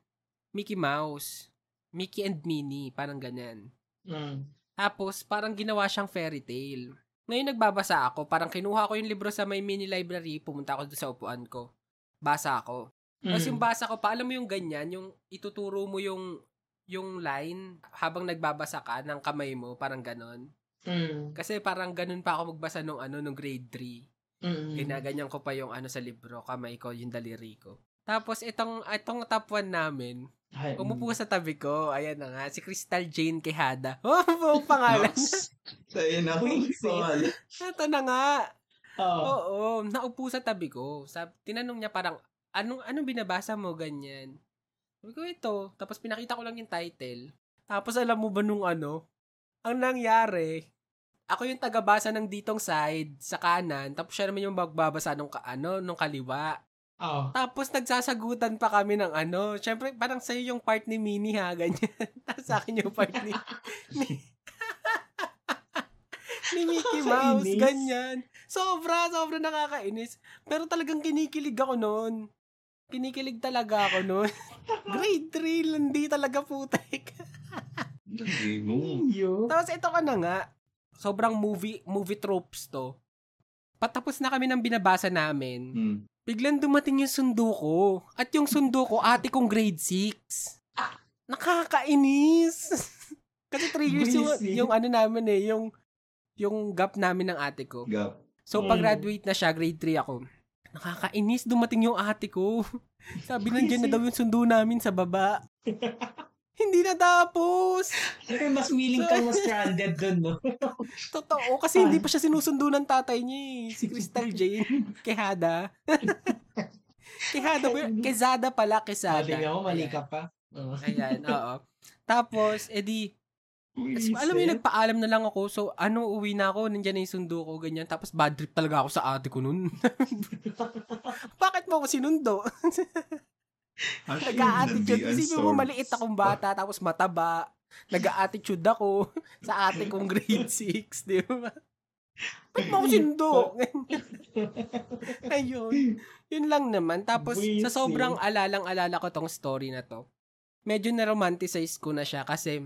Mickey Mouse, Mickey and Minnie, parang ganyan. Mm. Tapos parang ginawa siyang fairy tale. Ngayon nagbabasa ako, parang kinuha ko yung libro sa may mini library, pumunta ako doon sa upuan ko. Basa ako. Tapos Mm. yung basa ko pa, alam mo yung ganyan, yung ituturo mo yung yung line habang nagbabasa ka ng kamay mo, parang ganon. Mm. Kasi parang ganun pa ako magbasa nung ano nung grade 3. Mm. Ginaganyan ko pa yung ano sa libro, kamay ko, yung daliri ko. Tapos itong itong top 1 namin, Ay, umupo sa tabi ko, ayan na nga, si Crystal Jane Quejada. Oh, buong pangalan. Sa'yo na pangalan. Ito na nga. Oo. Oo, naupo sa tabi ko. Sab tinanong niya parang, anong, anong binabasa mo, ganyan? Sabi ko, ito. Tapos pinakita ko lang yung title. Tapos alam mo ba nung ano? Ang nangyari, ako yung tagabasa ng ditong side sa kanan, tapos siya naman yung magbabasa nung ka, ano, nung kaliwa. Oo. Tapos nagsasagutan pa kami ng ano, syempre parang sa'yo yung part ni Minnie ha, ganyan. Tapos sa akin yung part ni, ni, ni Mickey Mouse, ganyan. Sobra, sobra nakakainis. Pero talagang kinikilig ako noon. Kinikilig talaga ako noon. Grade 3, landi talaga putek. Lagi mo. Tapos ito ka na nga, sobrang movie movie tropes to. Patapos na kami ng binabasa namin. Hmm. biglang dumating yung sundo ko. At yung sundo ko, ate kong grade 6. Nakakainis. Kasi 3 years yung, yung ano namin eh, yung yung gap namin ng ate ko. Gap. So, Mm. pag-graduate na siya, grade 3 ako. Nakakainis, dumating yung ate ko. Sabi nandiyan na daw yung sundo namin sa baba. Hindi na tapos. Siyempre, mas willing kang mas stranded dun, no? Totoo, kasi hindi pa siya sinusundo ng tatay niya eh. Si Crystal Jane. Ba yun? Quezada pala, Quezada. Sabi nga mo, mali ka pa. Oo. Ayan, oo. Tapos, edi, tas, alam mo yun, nagpaalam na lang ako. So, ano, uwi na ako, nandiyan na yung sundo ko, ganyan. Tapos, bad trip talaga ako sa ate ko nun. Bakit mo ako sinundo? Nag-a-attitude. Isipin mo, maliit akong bata, tapos mataba. Nag-a-attitude ako sa ate kong grade 6, di ba? Ba't mo ako sinundo? Ayun. Yun lang naman. Tapos, sa sobrang alalang-alala ko tong story na to, medyo na-romanticize ko na siya kasi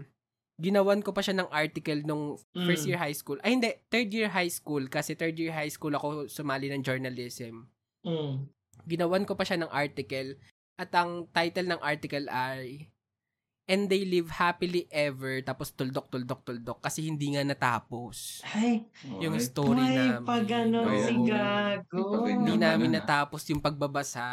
ginawan ko pa siya ng article nung Mm. first year high school. Ay, hindi. Third year high school. Kasi third year high school ako sumali ng journalism. Mm. Ginawan ko pa siya ng article at ang title ng article ay And they live happily ever tapos tuldok tuldok tuldok kasi hindi nga natapos Ay, yung story may namin. pag ano Oo. si Gago. Hindi namin na? natapos yung pagbabasa.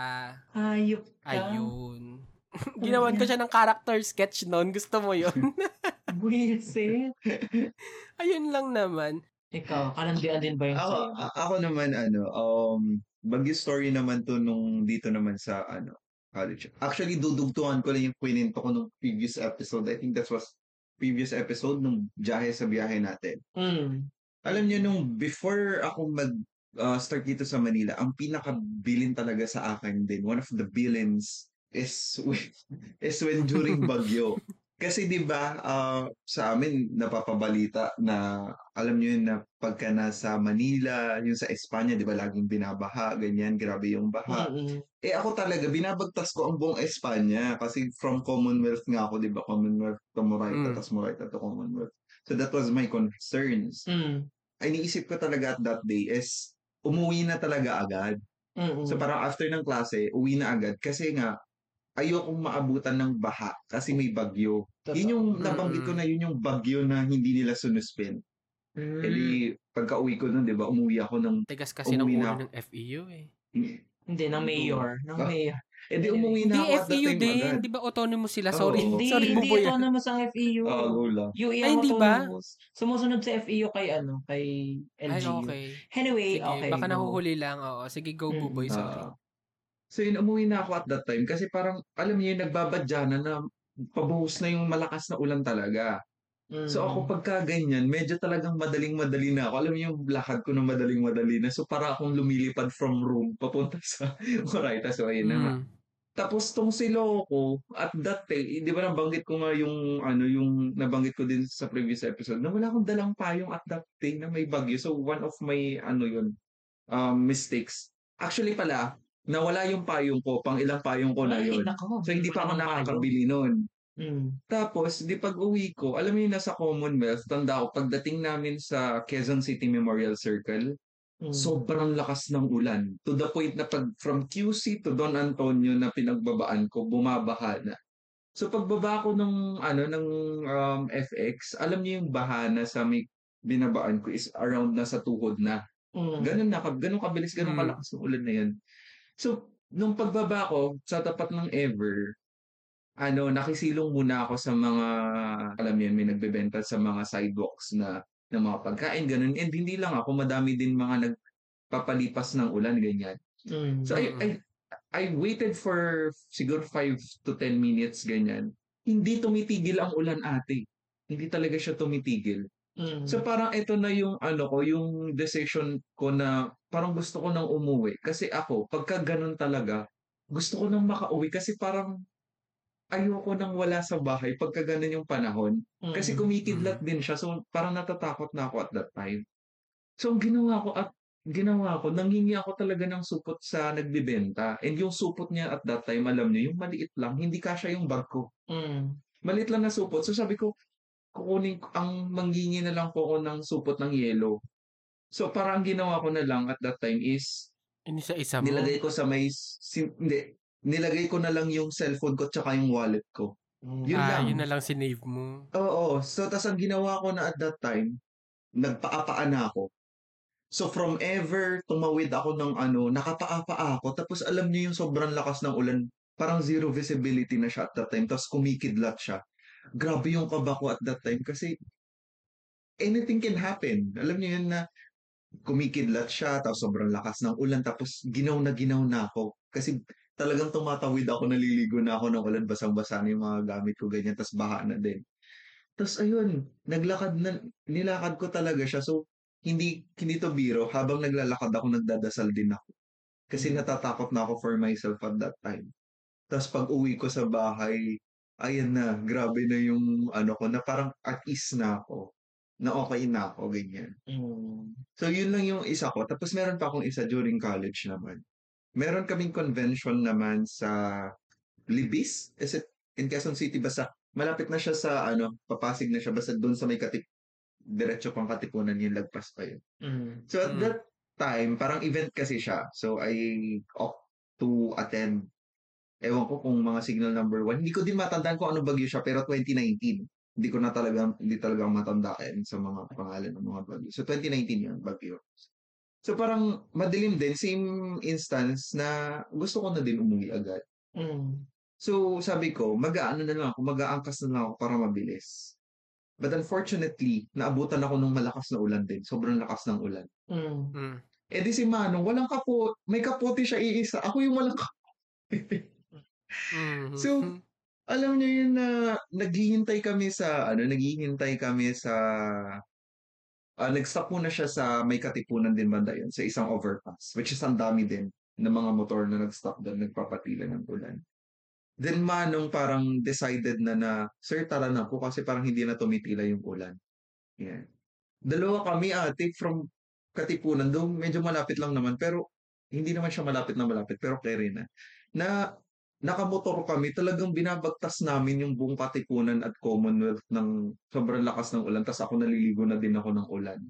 Hayop ka. Ayun. Ginawan ko siya ng character sketch noon. Gusto mo yun? Buisit. Ayun lang naman. Ikaw, kalandian din ba yung Ako, ako naman ano, um, bagyo story naman to nung dito naman sa ano, college. Actually, dudugtungan ko lang yung kwininto ko nung previous episode. I think that was previous episode nung biyahe sa biyahe natin. Mm. Alam niyo nung before ako mag uh, start dito sa Manila, ang pinakabilin talaga sa akin din, one of the villains is when, is when during bagyo. Kasi 'di ba ah, sa amin napapabalita na alam niyo yun na pagka nasa Manila, yung sa Espanya 'di ba laging binabaha, ganyan, grabe yung baha. Mm-mm. Eh ako talaga binabagtas ko ang buong Espanya kasi from Commonwealth nga ako 'di ba? Commonwealth to Moraita, Mm. tas Moraita to Commonwealth. So that was my concerns Mm. ay iniisip ko talaga at that day is umuwi na talaga agad. Mm-mm. So parang after ng klase, uwi na agad kasi nga ayokong maabutan ng baha kasi may bagyo. Totoo. Yun yung nabanggit ko na yun yung bagyo na hindi nila sunuspend. Mm. Eh di, pagka uwi ko nun, di ba, umuwi ako ng, Tigas kasi ng ulo ng FEU eh. Hindi, ng mayor. Ng Ah. mayor. eh di umuwi na ako FEU din. agad. Di ba autonomous sila? Oo. Sorry. Hindi, Sorry, hindi Buboy. naman sa FEU. Ah, go lang. UE Ay, ang hindi ba? autonomous. Sumusunod sa FEU kay ano, kay Ay, LGU. okay. Anyway, Sige, okay. baka go. nahuhuli lang. Oo. Sige, go, Mm. Buboy. Sorry. Ah. So yun, umuwi na ako at that time kasi parang, alam niyo, nagbabadya na na pabuhos na yung malakas na ulan talaga. Mm. So ako pagka ganyan, medyo talagang madaling-madali na ako. Alam mo yung lakad ko ng madaling-madali na. So para akong lumilipad from room papunta sa Moraita. So ayun na. Mm. Tapos tong si Loco, at that time, di ba nabanggit ko nga yung ano yung nabanggit ko din sa previous episode na wala akong dalang payong at that time na may bagyo. So one of my ano yun um, mistakes. Actually pala, nawala yung payong ko, pang ilang payong ko na Ay, yun. nako, So hindi pa ako nakakabili nun. Mm. Tapos, di pag uwi ko, alam mo yun, nasa Commonwealth, tanda ko, pagdating namin sa Quezon City Memorial Circle, Mm. sobrang lakas ng ulan. To the point na pag from QC to Don Antonio na pinagbabaan ko, bumabaha na. So pagbaba ko ng ano ng um, FX, alam niyo yung baha na sa may binabaan ko is around na sa tuhod na. Mm. Ganun na, ganun kabilis, ganun Mm. kalakas ng ulan na yan. So, nung pagbaba ko, sa tapat ng Ever, ano, nakisilong muna ako sa mga, alam yun, may nagbebenta sa mga sidewalks na, ng mga pagkain, ganun. And hindi lang ako, madami din mga nagpapalipas ng ulan, ganyan. Mm. So, I, I, I waited for siguro 5 to 10 minutes, ganyan. Hindi tumitigil ang ulan, ate. Hindi talaga siya tumitigil. Mm. So parang ito na yung ano ko, yung decision ko na parang gusto ko nang umuwi. Kasi ako, pagka ganun talaga, gusto ko nang makauwi kasi parang ayoko nang wala sa bahay pagka ganun yung panahon. Mm. Kasi kumikidlat din siya. So parang natatakot na ako at that time. So ang ginawa ko at ginawa ko, nanghingi ako talaga ng supot sa nagbibenta. And yung supot niya at that time, alam niyo, yung maliit lang, hindi kasya yung bag ko Mm. maliit lang na supot. So sabi ko, kukunin ko- ang manggingi na lang po ako ng supot ng yellow. So parang ang ginawa ko na lang at that time is Inisa-isa mo. nilagay ko sa may sim, hindi nilagay ko na lang yung cellphone ko tsaka yung wallet ko. Yun ah, lang. yun na lang sinave mo. Oo, so tas ang ginawa ko na at that time, nagpaapaan na ako. So from ever tumawid ako ng ano, nakapaapa ako tapos alam niyo yung sobrang lakas ng ulan, parang zero visibility na siya at that time tapos kumikidlat siya. Grabe yung kaba ko at that time kasi anything can happen. Alam niyo yun na kumikidlat siya tapos sobrang lakas ng ulan tapos ginaw na ginaw na ako kasi talagang tumatawid ako naliligo na ako ng ulan basang-basa na yung mga gamit ko ganyan tapos baha na din. Tapos ayun, naglakad na, nilakad ko talaga siya. So, hindi, hindi to biro. Habang naglalakad ako, nagdadasal din ako. Kasi natatakot na ako for myself at that time. Tapos pag uwi ko sa bahay, ayan na, grabe na yung ano ko, na parang at ease na ako. Na okay na ako, ganyan. Mm. So, yun lang yung isa ko. Tapos meron pa akong isa during college naman. Meron kaming convention naman sa Libis. Is it in Quezon City? Basta malapit na siya sa ano, papasig na siya. Basta doon sa may katip, diretso pang katipunan yung lagpas kayo. Mm. So at Mm. that time, parang event kasi siya. So, I opt to attend. Ewan ko kung mga signal number one. Hindi ko din matandaan kung ano bagyo siya, pero 2019. Hindi ko na talaga, hindi talaga matandaan sa mga pangalan ng mga bagyo. So, 2019 yun, bagyo. So, parang madilim din. Same instance na gusto ko na din umuwi agad. Mm. So, sabi ko, mag-aano na lang ako, mag-aangkas na lang ako para mabilis. But unfortunately, naabutan ako ng malakas na ulan din. Sobrang lakas ng ulan. Mm. Mm. Eh di si Manong, walang kapo, may kapote siya iisa. Ako yung walang kapote. Mhm. So, Alam niyo yun na naghihintay kami sa, ano, naghihintay kami sa, ah, nag-stop muna siya sa may katipunan din banda yun, sa isang overpass, which is ang dami din ng mga motor na nag-stop doon, nagpapatila ng ulan. Then manong parang decided na na, sir, tara na po kasi parang hindi na tumitila yung ulan. Yan. Dalawa kami ate from Katipunan, doon medyo malapit lang naman, pero hindi naman siya malapit na malapit, pero carry na. Na nakamotor kami, talagang binabagtas namin yung buong Katipunan at Commonwealth ng sobrang lakas ng ulan, tapos ako naliligo na din ako ng ulan.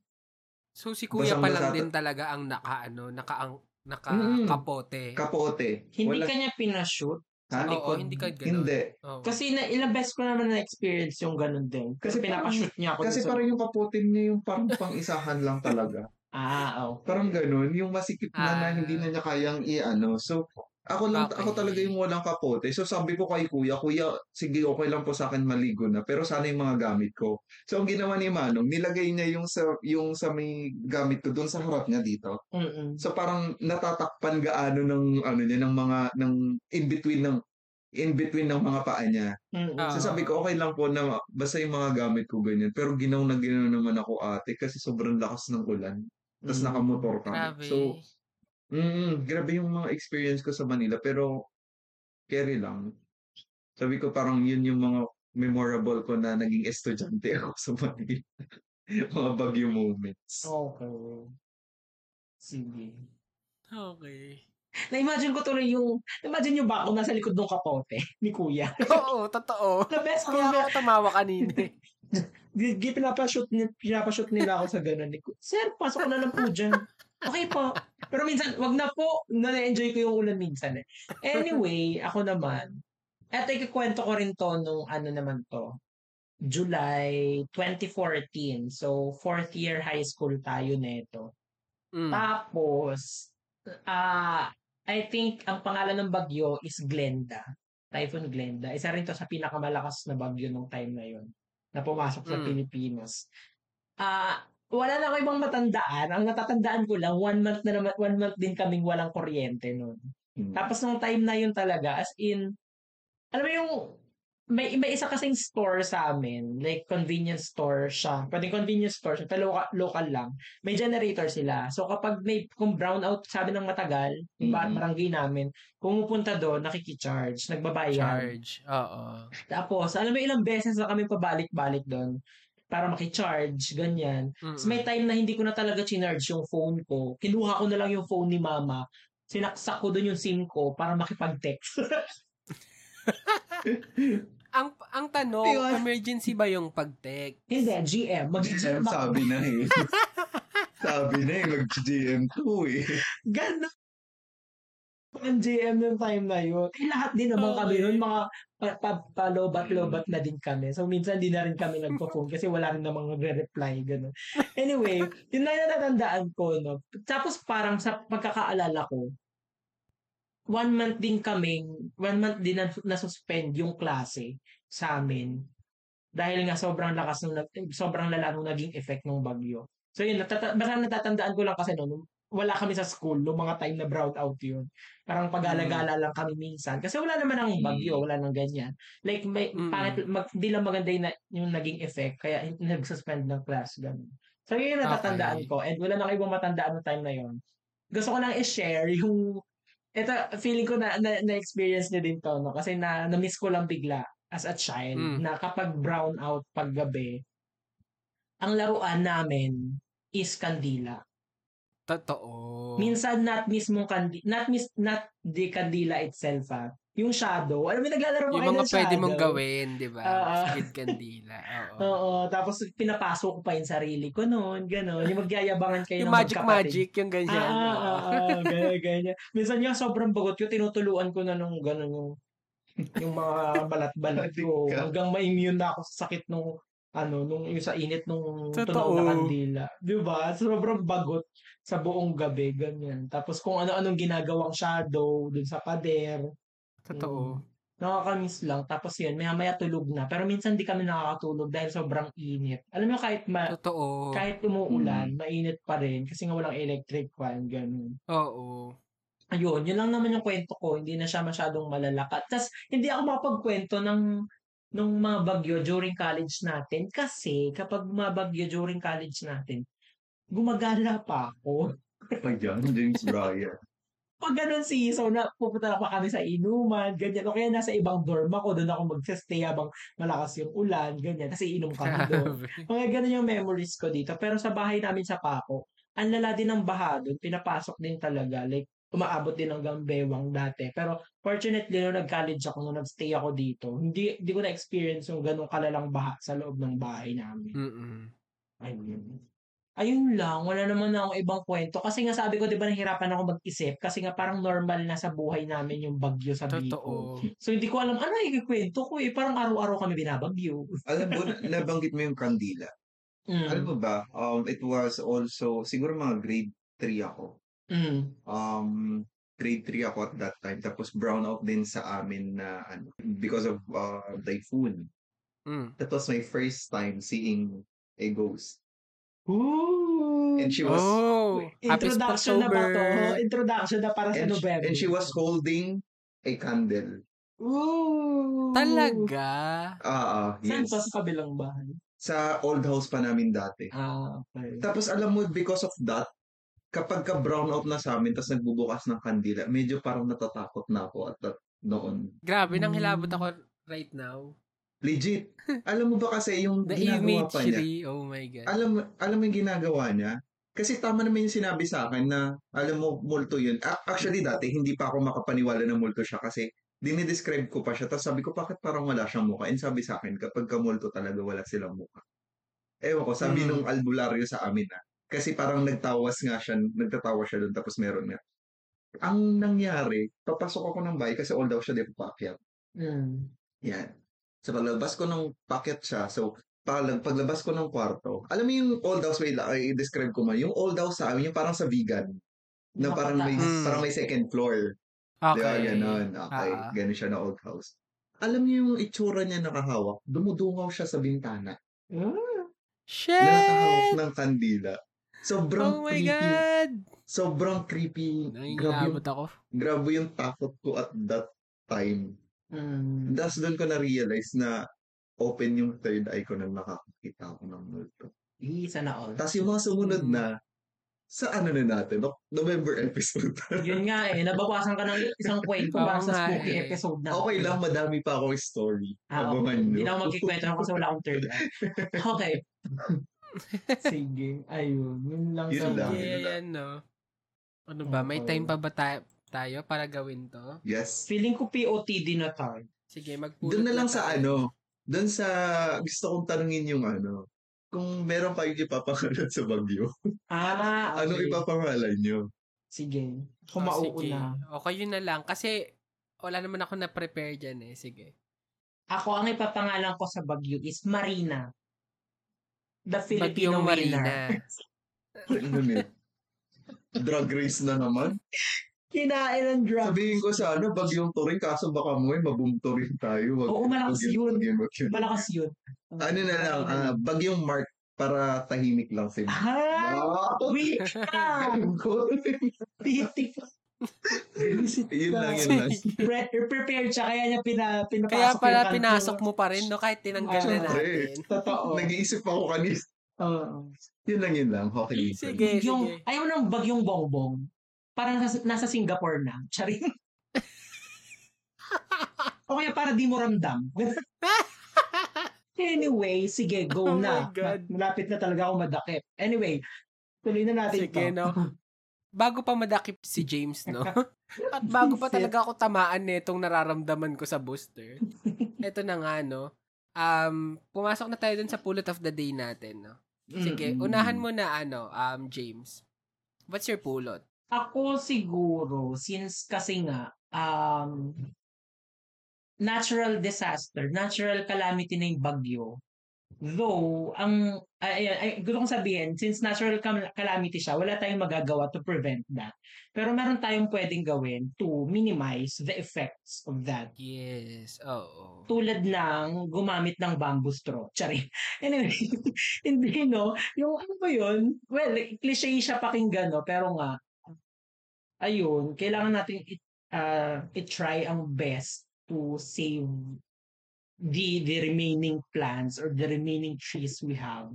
So si kuya Basang pa lang din talaga ang naka ano, naka ang naka Mm. kapote. Kapote. Hindi Wala- ka niya pinashoot Ha? Oo, likod. hindi ka ganun. Hindi. Oo. Kasi na, ilang beses ko naman na-experience yung ganun din. Kasi, Kasi pinapashoot niya ako. Kasi sa- parang yung kapote niya yung parang pang-isahan lang talaga. Ah, okay. Parang ganun, yung masikip na na Ah. hindi na niya kayang i-ano. So, ako lang, Okay. ako talaga yung walang kapote. So, sabi ko kay kuya, kuya, sige, okay lang po sa akin maligo na, pero sana yung mga gamit ko. So, ang ginawa ni Manong, nilagay niya yung sa, yung sa may gamit ko doon sa harap niya dito. Mm-mm. So, parang natatakpan gaano ng, ano niya, ng mga, ng in-between ng, in-between ng mga paa niya. Mm-mm. Ah. So sabi ko, okay lang po na basta yung mga gamit ko ganyan. Pero ginaw na ginaw naman ako ate kasi sobrang lakas ng ulan. Tapos Mm. nakamotor kami. Grabe. So, mm, grabe yung mga experience ko sa Manila. Pero, carry lang. Sabi ko parang yun yung mga memorable ko na naging estudyante ako sa Manila. mga bagyo moments. Okay. Sige. Okay. Na-imagine ko tuloy yung, imagine nyo ba ako nasa likod ng kapote ni kuya? Oo, totoo. The best ko Kaya ako tumawa kanina. G- g- pinapashoot, ni, pinapashoot nila ako sa ganun. Sir, pasok na lang po dyan. Okay po. Pero minsan, wag na po. Na-enjoy ko yung ulan minsan eh. Anyway, ako naman. Eto, ikikwento ko rin to nung ano naman to. July 2014. So, fourth year high school tayo neto. Mm. Tapos, ah I think ang pangalan ng bagyo is Glenda. Typhoon Glenda. Isa rin to sa pinakamalakas na bagyo nung time na yon na pumasok sa Mm. Pilipinas. Ah, wala na ako ibang matandaan. Ang natatandaan ko lang, one month na naman, one month din kaming walang kuryente noon. Mm. Tapos nung time na yun talaga, as in, alam mo yung, may, may isa kasing store sa amin, like convenience store siya. Pwedeng convenience store siya, pero local, local lang. May generator sila. So kapag may, kung brownout sabi ng matagal, Mhm. barangay namin, pumupunta doon, nakikicharge, nagbabayad. Charge. Oo. Tapos, alam mo ilang beses na kami pabalik-balik doon para makicharge, ganyan. Mm-mm. Tapos may time na hindi ko na talaga chinarge yung phone ko. Kinuha ko na lang yung phone ni mama. Sinaksak ko doon yung SIM ko para makipag-text. Ang ang tanong, Yun. emergency ba yung pag-tech? Hindi, GM. Mag-GM sabi na eh. sabi na eh, mag-GM2 eh. Gano'n. Ang GM yung time na yun. Eh, lahat din naman Okay. kami nun, mga pa- pa- palobat-lobat na din kami. So, minsan di na rin kami nagpo-phone kasi wala rin namang nagre-reply. Ganun. Anyway, yun lang yung natatandaan ko. No? Tapos parang sa pagkakaalala ko, one month din kaming, one month din na, na-suspend yung klase sa amin. Dahil nga sobrang lakas nung, sobrang lala nung naging effect ng bagyo. So yun, natata- basta natatandaan ko lang kasi noon, wala kami sa school nung mga time na brown out yun. Parang pag-alagala lang kami minsan. Kasi wala naman ang bagyo, wala nang ganyan. Like, may, Mm. pangit, mag, di lang maganda yung, na- yung naging effect, kaya nag-suspend ng class, ganun. So yun yung natatandaan Okay. ko. And wala na kayo matandaan no time na yun. Gusto ko lang i-share yung ito, feeling ko na, na, na-experience niyo din to, no? Kasi na, na-miss ko lang bigla as a child Mm. na kapag brown out paggabi, ang laruan namin is kandila. Totoo. Minsan not mismong kandi not mis not the kandila itself ah. yung shadow. Alam mo, naglalaro Yung kayo mga ng pwede shadow. mong gawin, di ba? Oo. Squid Candila. Oo. Oo, tapos pinapasok ko pa yung sarili ko noon, gano'n. Yung magyayabangan kayo Yung ng magic magkapatid. magic, yung ganyan. Ah, ah, Oo. ah, ah, ganyan, ganyan. Minsan yung sobrang bagot ko, tinutuluan ko na nung gano'n yung, yung mga balat-balat ko. Hanggang ma-immune na ako sa sakit nung ano, nung yung sa init nung tunog na kandila. Di ba? Sobrang bagot sa buong gabi, ganyan. Tapos kung ano-anong ginagawang shadow dun sa pader. Totoo. Nakakamiss lang. Tapos yun, maya-maya tulog na. Pero minsan di kami nakakatulog dahil sobrang init. Alam mo, kahit ma- Totoo. kahit umuulan, mainit pa rin kasi nga walang electric fan, ganun. Oo. Ayun, yun lang naman yung kwento ko. Hindi na siya masyadong malalakat. Tapos, hindi ako makapagkwento ng nung mga bagyo during college natin kasi kapag mga bagyo during college natin, gumagala pa ako. Ayan, James Bryan. Pag ganun season na pupunta na pa kami sa inuman, ganyan. O kaya nasa ibang dorm ako, doon ako mag-stay habang malakas yung ulan, ganyan. Kasi inom kami doon. Mga ganun yung memories ko dito. Pero sa bahay namin sa Paco, ang lala din ng baha doon. Pinapasok din talaga. Like, umaabot din hanggang bewang dati. Pero fortunately, nung nag-college ako, nung nag-stay ako dito, hindi, hindi ko na-experience yung ganung kalalang baha sa loob ng bahay namin. Mm-mm. Ayun. Ayun lang, wala naman na akong ibang kwento. Kasi nga sabi ko, di ba, nahirapan ako mag-isip. Kasi nga parang normal na sa buhay namin yung bagyo sa Bicol. Totoo. So hindi ko alam, ano ikikwento ko eh. Parang araw-araw kami binabagyo. Alam mo, nabanggit mo yung kandila. Mm. Alam mo ba, um, it was also, siguro mga grade 3 ako. Mm. Um, grade 3 ako at that time. Tapos brown out din sa amin na ano, because of uh, typhoon. Mm. That was my first time seeing a ghost. Ooh. And she was Oh, Introduction na ba to? Spooktober. Introduction na para sa and, she, November. and she was holding a candle. Ooh. Talaga? Ah, ah, Saan yes. pa sa kabilang bahay? Sa old house pa namin dati. Ah, okay. Tapos alam mo, because of that, kapag ka brown out na sa amin, tapos nagbubukas ng kandila, medyo parang natatakot na ako at that noon. Grabe, nang hilabot Mm. ako right now. Legit. alam mo ba kasi yung The ginagawa pa niya? oh my God. Alam, alam mo yung ginagawa niya? Kasi tama naman yung sinabi sa akin na, alam mo, multo yun. Actually, dati, hindi pa ako makapaniwala na multo siya kasi dinidescribe ko pa siya. Tapos sabi ko, bakit parang wala siyang mukha? And sabi sa akin, kapag ka multo talaga, wala silang mukha. Ewan ko, sabi Hmm. nung albularyo sa amin na, kasi parang nagtawas nga siya, nagtatawa siya doon, tapos meron nga. Ang nangyari, papasok ako ng bahay kasi old daw siya, di pa. Mm. Yan. So paglabas ko ng packet siya, so pag, paglabas ko ng kwarto, alam mo yung old house, wait i-describe ko man, yung old house sa amin, yung parang sa vegan, na parang may, Mm. parang may second floor. Okay. ganon. Okay, Ah. ganun siya na old house. Alam niyo yung itsura niya nakahawak, dumudungaw siya sa bintana. Ah. Shit! Na nakahawak ng kandila. Sobrang Oh my creepy. God! Sobrang creepy. Grabe yung, ako. grabe yung takot ko at that time. Mm. Tapos doon ko na-realize na open yung third eye ko nang nakakita ako ng multo. Eh, sana all. Tapos yung mga sumunod Mm. na, sa ano na natin, no- November episode. Yun nga eh, nabawasan ka ng isang kwento para sa spooky eh. episode na. okay lang, madami pa akong story. Ah, okay. Hindi na ako magkikwento na kasi wala akong third eye. Okay. Sige. Ayun. Yun lang Yun sa lang. Sige, yan, no? Ano ba? May time pa ba tayo, tayo para gawin to? Yes. Feeling ko POTD na tayo. Sige, magpulot Doon na lang sa tayo. ano, doon sa, gusto kong tanungin yung ano, kung meron kayong ipapangalan sa Bagyo, Ah, okay. anong ipapangalan nyo? Sige. Ako Oh, sige. mauuna. Okay, yun na lang. Kasi, wala naman ako na-prepare dyan eh. Sige. Ako, ang ipapangalan ko sa Bagyo is Marina. The Filipino Bagyong winner. Marina. Ano ni? Drag race na naman. Kinain ng drugs. Sabihin ko sa ano, bagyong turing, kaso baka mo, mabumto rin tayo. Wag- Oo, malakas yun. Malakas yun. Ano na lang, ah, bagyong mark para tahimik lang si Ah, Ah! wait ka! Titik. yun lang, yun lang. Pre- prepared siya, kaya niya pina, pinapasok Kaya pala yung pinasok mo pa rin, no? Kahit tinanggal na natin. Totoo. Nag-iisip ako kanina. Oo. Yun lang, yun lang. Okay. Sige, Bagyong, sige. ayaw ng bagyong bongbong. Parang nasa, nasa Singapore na. Charing. o kaya para di mo ramdam. anyway, sige, go Oh na. Malapit na talaga ako madakip. Anyway, tuloy na natin Sige, to. no? bago pa madakip si James, no? At bago pa talaga ako tamaan nitong nararamdaman ko sa booster. Ito na nga, no? Um, pumasok na tayo dun sa pulot of the day natin, no? Sige, unahan mo na, ano, um, James. What's your pulot? Ako siguro, since kasi nga, um, natural disaster, natural calamity na yung bagyo, though, ang, ay, ay, gusto kong sabihin, since natural calamity siya, wala tayong magagawa to prevent that. Pero meron tayong pwedeng gawin to minimize the effects of that. Yes, oo. Tulad ng gumamit ng bamboo straw. Tsari. Anyway, hindi no. Yung ano ba yun? Well, cliche siya pakinggan, no? Pero nga, ayun, kailangan natin it, uh, i-try ang best to save the the remaining plants or the remaining trees we have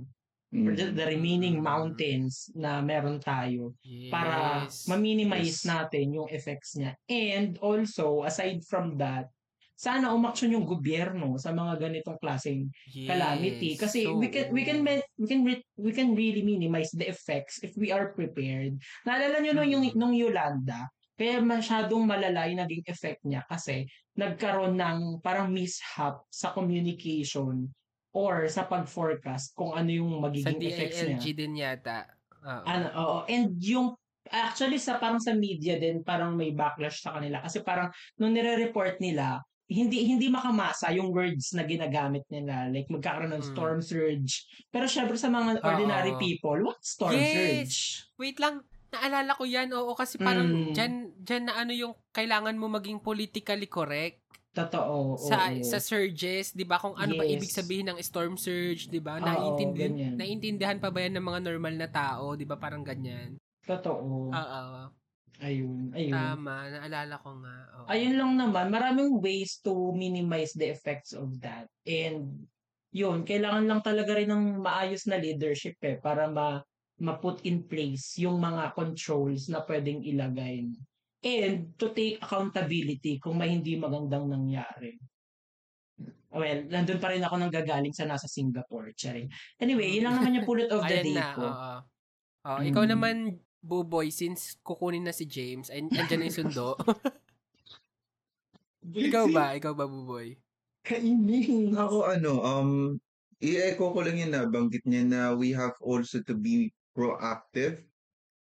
or the, the remaining mountains na meron tayo Yes. para ma-minimize Yes. natin yung effects niya. And also, aside from that, sana umaksyon yung gobyerno sa mga ganitong klaseng Yes. calamity kasi we can we can we can re- we can really minimize the effects if we are prepared. Naalala niyo nung yung Mm. nung Yolanda, kaya masyadong malala yung naging effect niya kasi nagkaroon ng parang mishap sa communication or sa pag-forecast kung ano yung Sa magiging effects niya. DILG din yata. Oo. Ano, oo. And yung actually sa parang sa media din parang may backlash sa kanila kasi parang nung nire-report nila hindi hindi makamasa yung words na ginagamit nila like magkakaroon ng Mm. storm surge pero syempre sa mga ordinary Oo. people what storm Yes! surge Wait lang, naalala ko yan. Oo, kasi parang Mm. dyan, dyan na ano yung kailangan mo maging politically correct totoo sa oo. sa surges, 'di ba? Kung ano ba Yes. ibig sabihin ng storm surge, 'di ba? Naiintindihan, naiintindihan pa ba yan ng mga normal na tao, 'di ba? Parang ganyan. totoo Oo. Ayun ayun Tama, naalala ko nga. Oo. ayun lang naman, maraming ways to minimize the effects of that. And yun, kailangan lang talaga rin ng maayos na leadership eh para ma ma-put in place yung mga controls na pwedeng ilagay. And to take accountability kung may hindi magandang nangyari. Well, nandun pa rin ako nang gagaling sa nasa Singapore. Charing. Anyway, yun lang naman yung pulot of the Ayan day na, ko. oo. Oh, ikaw Mm. naman, Buboy, since kukunin na si James, ay andyan na yung sundo. ikaw ba? Ikaw ba, Buboy? Kainin. Ako ano, um, i-echo ko lang yun na banggit niya na we have also to be proactive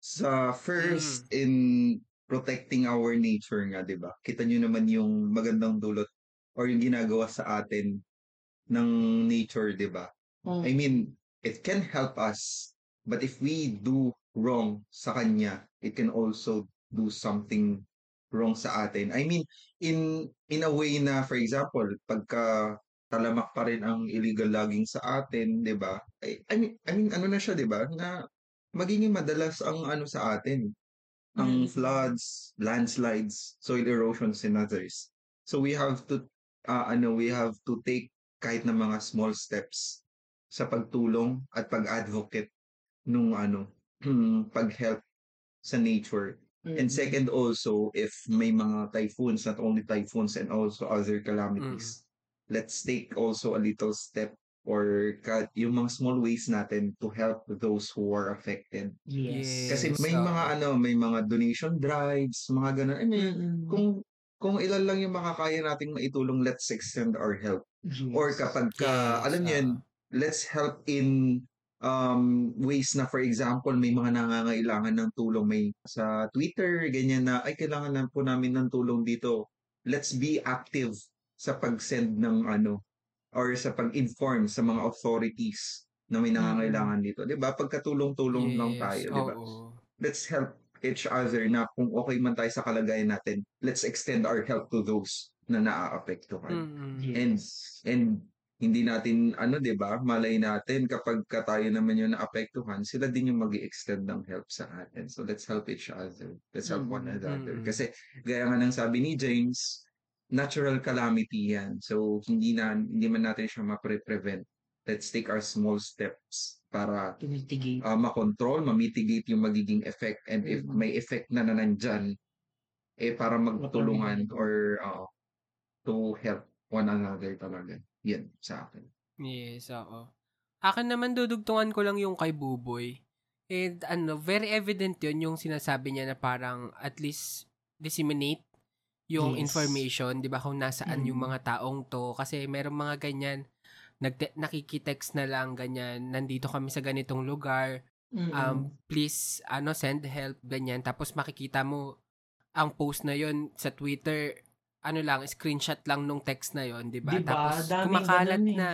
sa first in protecting our nature nga, di ba? Kita nyo naman yung magandang dulot or yung ginagawa sa atin ng nature, di ba? I mean, it can help us, but if we do wrong sa kanya, it can also do something wrong sa atin. I mean, in in a way na, for example, pagka talamak pa rin ang illegal logging sa atin, 'di ba? I, I mean, I mean ano na siya, 'di ba? Na magiging madalas ang ano sa atin, ang Mm. floods, landslides, soil erosions and others. So we have to uh, ano, we have to take kahit na mga small steps sa pagtulong at pag-advocate nung ano, pag-help sa nature. And Mm. second also, if may mga typhoons, not only typhoons and also other calamities, let's take also a little step or cut yung mga small ways natin to help those who are affected. Yes. Kasi may mga ano, may mga donation drives, mga ganun. I mean, Mm-mm. kung kung ilan lang yung makakaya nating maitulong, let's extend our help. Yes. Or kapag ka, Yes, alam niyo yun, oo. let's help in um ways na for example may mga nangangailangan ng tulong may sa Twitter ganyan na ay kailangan na po namin ng tulong dito. Let's be active sa pag-send ng ano or sa pag-inform sa mga authorities na may nangangailangan dito. 'di ba? Pagkatulong-tulong lang Yes, tayo 'di ba? let's help each other na kung okay man tayo sa kalagayan natin let's extend our help to those na naaapektuhan. Mm-mm. And and hindi natin ano 'di ba? Malay natin kapag ka tayo naman yung naapektuhan, sila din yung magi-extend ng help sa atin. So let's help each other. Let's help one Mm, another. mm. Kasi gaya nga ng sabi ni James, natural calamity yan. So hindi na hindi man natin siya mapre-prevent. Let's take our small steps para mitigate. uh, makontrol, ma-mitigate yung magiging effect and if Mm. may effect na na nandyan, eh para magtulungan or uh, to help one another talaga. Yan sa akin. Yes, oo. Akin naman dudugtungan ko lang yung kay Buboy. And ano, very evident yun yung sinasabi niya na parang at least disseminate yung Yes. information, 'di ba, kung nasaan yung Mm. mga taong to kasi merong mga ganyan nagte- nakikitext na lang ganyan, nandito kami sa ganitong lugar, um please ano send help ganyan tapos makikita mo ang post na yon sa Twitter ano lang screenshot lang nung text na yon 'di ba? Di ba? Tapos Daming kumakalat ganun eh. na.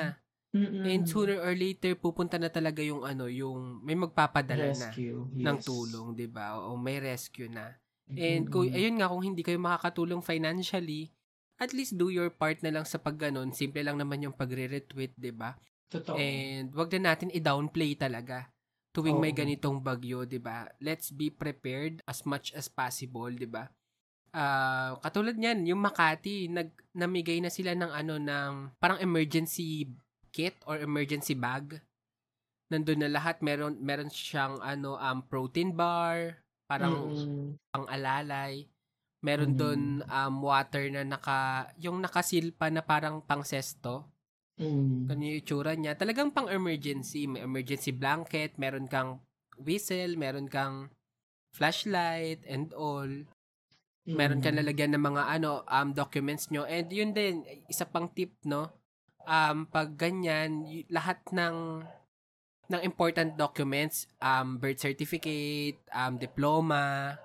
Mm-mm. And sooner or later pupunta na talaga yung ano, yung may magpapadala na rescue. ng yes. tulong, 'di ba? O may rescue na. And kung Mm-mm. ayun nga kung hindi kayo makakatulong financially, at least do your part na lang sa pagganon. Simple lang naman yung pagre-retweet, 'di ba? Totoo. And wag na natin i-downplay talaga tuwing may Oo. ganitong bagyo, 'di ba? Let's be prepared as much as possible, 'di ba? Ah, katulad niyan, yung Makati nag namigay na sila ng ano ng parang emergency kit or emergency bag. Nandun na lahat, meron meron siyang ano um protein bar, parang Mm-mm. pang-alalay. Meron Mm. doon um water na naka yung nakasil pa na parang pang-sesto. Mm. Ganun yung itsura niya. Talagang pang emergency. May emergency blanket, meron kang whistle, meron kang flashlight and all. Meron kang Mm. lalagyan ng mga ano um documents nyo. And yun din, isa pang tip, no? Um, pag ganyan, y- lahat ng ng important documents, um, birth certificate, um, diploma,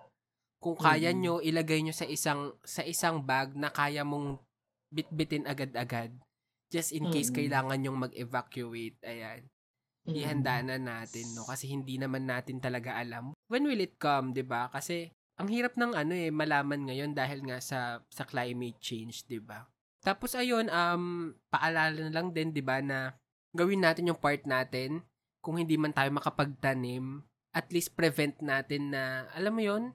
kung kaya Mm. nyo, ilagay nyo sa isang sa isang bag na kaya mong bitbitin agad-agad. Just in case Mm. kailangan nyong mag-evacuate. Ayan. Mm. Ihanda na natin, no? Kasi hindi naman natin talaga alam. When will it come, 'di ba? Kasi ang hirap ng ano eh, malaman ngayon dahil nga sa sa climate change, 'di ba? Tapos ayun, um, paalala na lang din, 'di ba, na gawin natin yung part natin. Kung hindi man tayo makapagtanim, at least prevent natin na, alam mo yon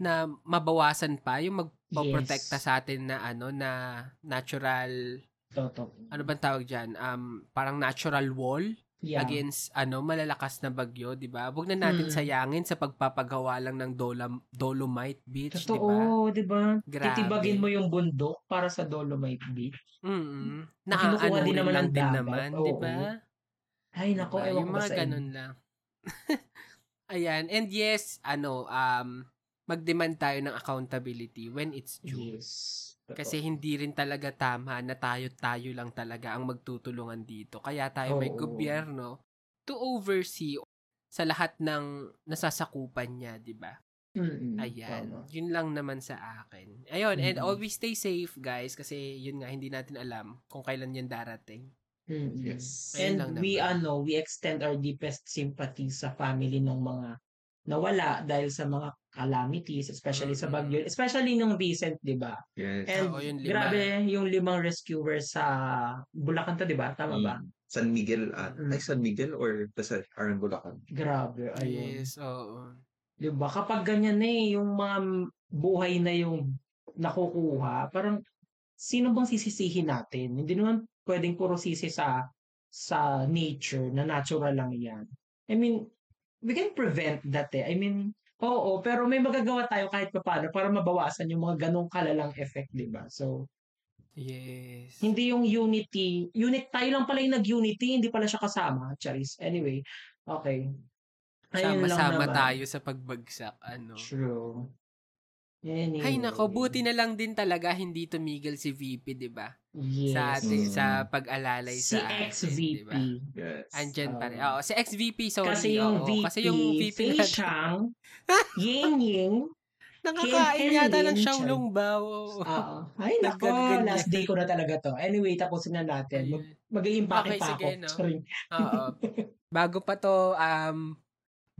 na mabawasan pa yung magpoprotekta Yes. sa atin na ano na natural Totoo. ano bang tawag diyan um parang natural wall Yeah. against ano malalakas na bagyo, 'di ba? Huwag na natin Mm. sayangin sa pagpapagawa lang ng Dolam, Dolomite Beach, 'di ba? Totoo, di ba? Titibagin mo yung bundok para sa Dolomite Beach. Mm. Na ano din naman lang ng din naman, oo. 'di ba? Ay, nako, Diba? ewan ko sa ganun lang. Ayan, and yes, ano, um mag-demand tayo ng accountability when it's due. Yes. Kasi hindi rin talaga tama na tayo-tayo lang talaga ang magtutulungan dito. Kaya tayo may Oo. gobyerno to oversee sa lahat ng nasasakupan niya, di ba? Mm-mm, Ayan. tama. Yun lang naman sa akin. Ayun, and Mm-mm. always stay safe, guys, kasi yun nga, hindi natin alam kung kailan yan darating. Mm-mm. Yes. Ayun lang And we ano, we extend our deepest sympathy sa family ng mga nawala dahil sa mga calamities, especially sa Mm-mm. bagyo, especially nung recent, 'di ba? Yes. And Oo, yung lima. grabe yung limang rescuers sa Bulacan to, 'di ba? Tama ba? Mm. San Miguel at Mm. ay San Miguel or basta Aran Bulacan. Grabe, ayun. Yes, oo. 'Di ba? Kapag ganyan na eh, yung mga buhay na yung nakukuha, parang sino bang sisisihin natin? Hindi naman pwedeng puro sisi sa sa nature, na natural lang yan. I mean, we can prevent that eh. I mean, oo, pero may magagawa tayo kahit pa paano para mabawasan yung mga ganong kalalang effect, di ba? So, Yes. hindi yung unity, unit tayo lang pala yung nag-unity, hindi pala siya kasama, Charis. Anyway, okay. Ayun Sama-sama tayo sa pagbagsak, ano. True. Anyway. Ay nako, buti na lang din talaga hindi tumigil si VP, 'di ba? yes. Sa atin, Mm. sa pag-alalay si sa ex-VP. 'di ba? Yes. Andyan pa rin. Um, Oo, si ex-VP, sorry. Kasi yung oo. VP, Kasi yung VP natin, Chang, Ying Ying, nakakain Kim yata ng Xiaolong Bao. Oo. Ay, nako, last day ko na talaga to. Anyway, tapusin na natin. Mag-. Magiging Okay, pa sige, ako. no? Sorry. Oo. Bago pa to, um,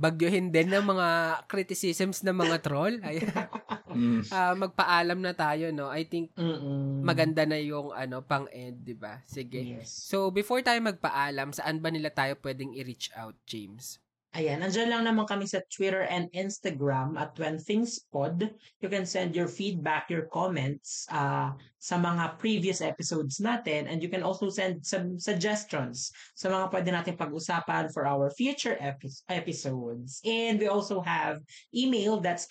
bagyohin din ng mga criticisms ng mga troll. Ay, Mm. ah, magpaalam na tayo, no? I think Mm-mm. maganda na yung ano pang-end, 'di ba? Sige. Yes. So, before tayo magpaalam, saan ba nila tayo pwedeng i-reach out, James? Ayan, andyan lang naman kami sa Twitter and Instagram at When Things Pod. You can send your feedback, your comments uh, sa mga previous episodes natin and you can also send some suggestions sa mga pwede natin pag-usapan for our future epi- episodes. And we also have email that's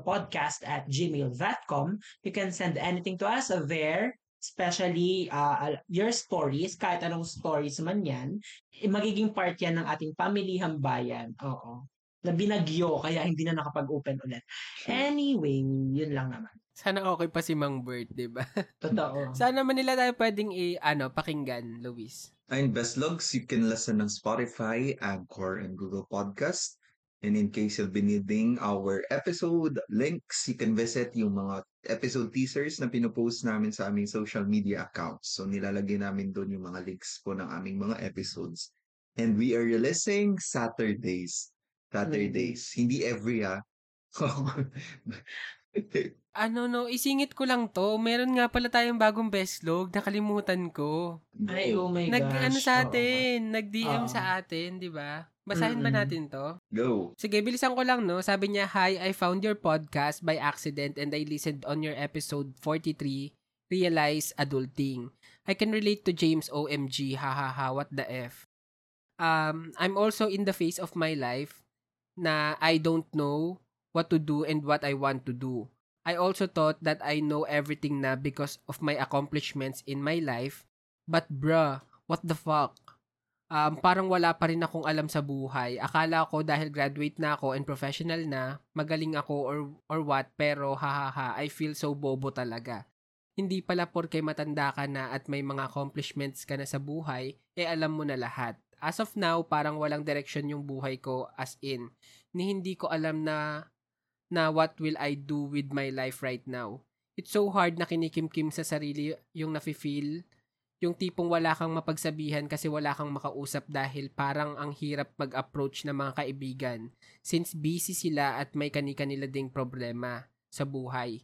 podcast at gmail.com. You can send anything to us there especially uh, your stories, kahit anong stories man yan, eh, magiging part yan ng ating pamilihang bayan. Oo. na binagyo kaya hindi na nakapag-open ulit. Anyway, yun lang naman. Sana okay pa si Mang Bert, di ba? Totoo. Saan naman nila tayo pwedeng i, ano, pakinggan, Luis? Ayun, best logs, you can listen on Spotify, Anchor, and Google Podcast. And in case you'll be needing our episode links, you can visit yung mga episode teasers na pinupost namin sa aming social media accounts. So nilalagay namin doon yung mga links po ng aming mga episodes. And we are releasing Saturdays. Saturdays. Hindi every ah. Ano, no, isingit ko lang to. Meron nga pala tayong bagong best log. Nakalimutan ko. Ay, oh my Nag, gosh. ano sa atin, nag-DM Oo. sa atin, di ba? Basahin ba Mm-mm. natin to? Go. Sige, bilisan ko lang, no? Sabi niya, Hi, I found your podcast by accident and I listened on your episode 43, Realize Adulting. I can relate to James OMG, ha ha ha, what the F. Um, I'm also in the phase of my life na I don't know what to do and what I want to do. I also thought that I know everything na because of my accomplishments in my life. But bruh, what the fuck? um, parang wala pa rin akong alam sa buhay. Akala ko dahil graduate na ako and professional na, magaling ako or, or what, pero hahaha, I feel so bobo talaga. Hindi pala porke matanda ka na at may mga accomplishments ka na sa buhay, eh alam mo na lahat. As of now, parang walang direction yung buhay ko as in, ni hindi ko alam na na what will I do with my life right now. It's so hard na kinikimkim sa sarili yung nafe-feel yung tipong wala kang mapagsabihan kasi wala kang makausap dahil parang ang hirap mag-approach ng mga kaibigan since busy sila at may kani-kanila ding problema sa buhay.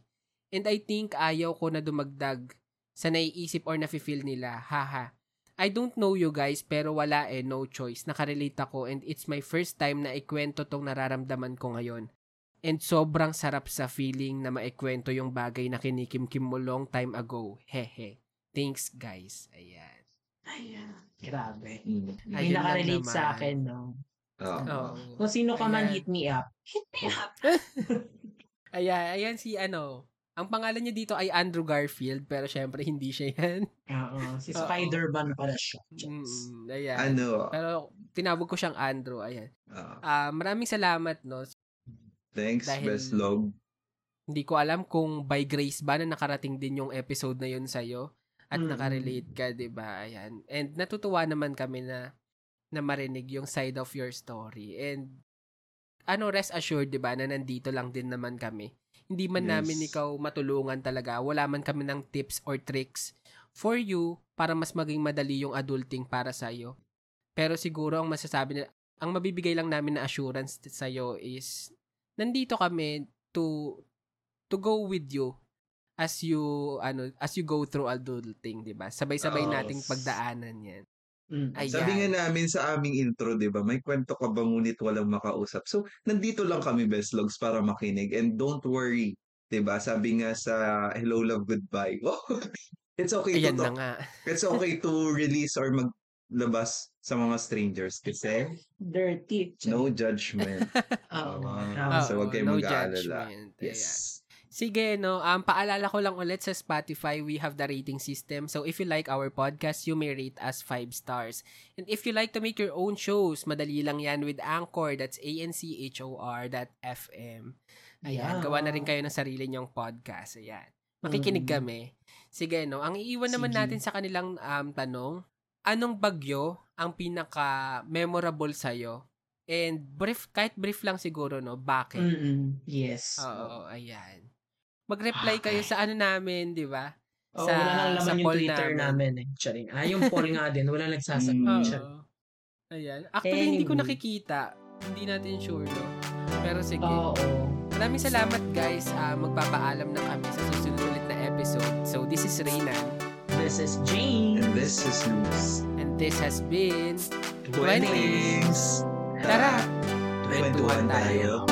And I think ayaw ko na dumagdag sa naiisip or nafe-feel nila. Haha. I don't know you guys pero wala eh, no choice. Nakarelate ako and it's my first time na ikwento tong nararamdaman ko ngayon. And sobrang sarap sa feeling na maikwento yung bagay na kinikimkim mo long time ago. Hehe. Thanks, guys. Ayan. Ayan. Grabe. Mm. May nakarelate sa akin, no? Oo. Oo. Kung sino ka man, hit me up. Hit me up. Ayan, ayan si ano. Ang pangalan niya dito ay Andrew Garfield, pero syempre hindi siya yan. Oo. Si. Spider-Man pala siya. Mm, ayan. Ano? Pero tinawag ko siyang Andrew, ayan. Ah, maraming salamat, no. Thanks, Dahil- best log. Hindi ko alam kung by grace ba na nakarating din yung episode na yun sa'yo at Mm. nakarelate ka, 'di ba? Ayan. And natutuwa naman kami na na marinig yung side of your story. And ano, rest assured, 'di ba, na nandito lang din naman kami. Hindi man Yes. namin ikaw matulungan talaga. Wala man kami ng tips or tricks for you para mas maging madali yung adulting para sa iyo. Pero siguro ang masasabi na ang mabibigay lang namin na assurance sa iyo is nandito kami to to go with you as you ano as you go through adulting, 'di ba? Sabay-sabay Oo. nating pagdaanan 'yan. Mm. Ayan. Sabi nga namin sa aming intro, di ba, may kwento ka ba ngunit walang makausap. So, nandito lang kami, best logs, para makinig. And don't worry, di ba, sabi nga sa Hello, Love, Goodbye. Oh, it's okay Ayan to na talk. nga. It's okay to release or maglabas sa mga strangers kasi Dirty. no judgment. Tama. Oo, so, huwag kayong no mag-aalala. Ayan. Yes. Sige, no. Um, paalala ko lang ulit sa Spotify, we have the rating system. So, if you like our podcast, you may rate us 5 stars. And if you like to make your own shows, madali lang yan with Anchor. That's A-N-C-H-O-R dot F-M. Ayan, Yeah. gawa na rin kayo ng sarili nyong podcast. Ayan. Makikinig Mm. kami. Sige, no. Ang iiwan naman Sige. natin sa kanilang um, tanong, anong bagyo ang pinaka-memorable sa'yo? And brief, kahit brief lang siguro, no? Bakit? Mm-mm. Yes. Oo, ayan. Mag-reply kayo sa ano namin, di ba? Oo, sa- wala nang sa laman yung poll Twitter namin. namin. eh. Charing. Ah, yung poll nga din. Wala nagsasagot. Mm. Ayan. Actually, hindi ko Anyway. nakikita. Hindi natin sure, no? Pero sige. Oo. Maraming salamat, guys. Ah, magpapaalam na kami sa susunod ulit na episode. So, this is Reynan. This is Jane. And this is Luz. And this has been... Twentings! Tara! Kwentuhan tayo.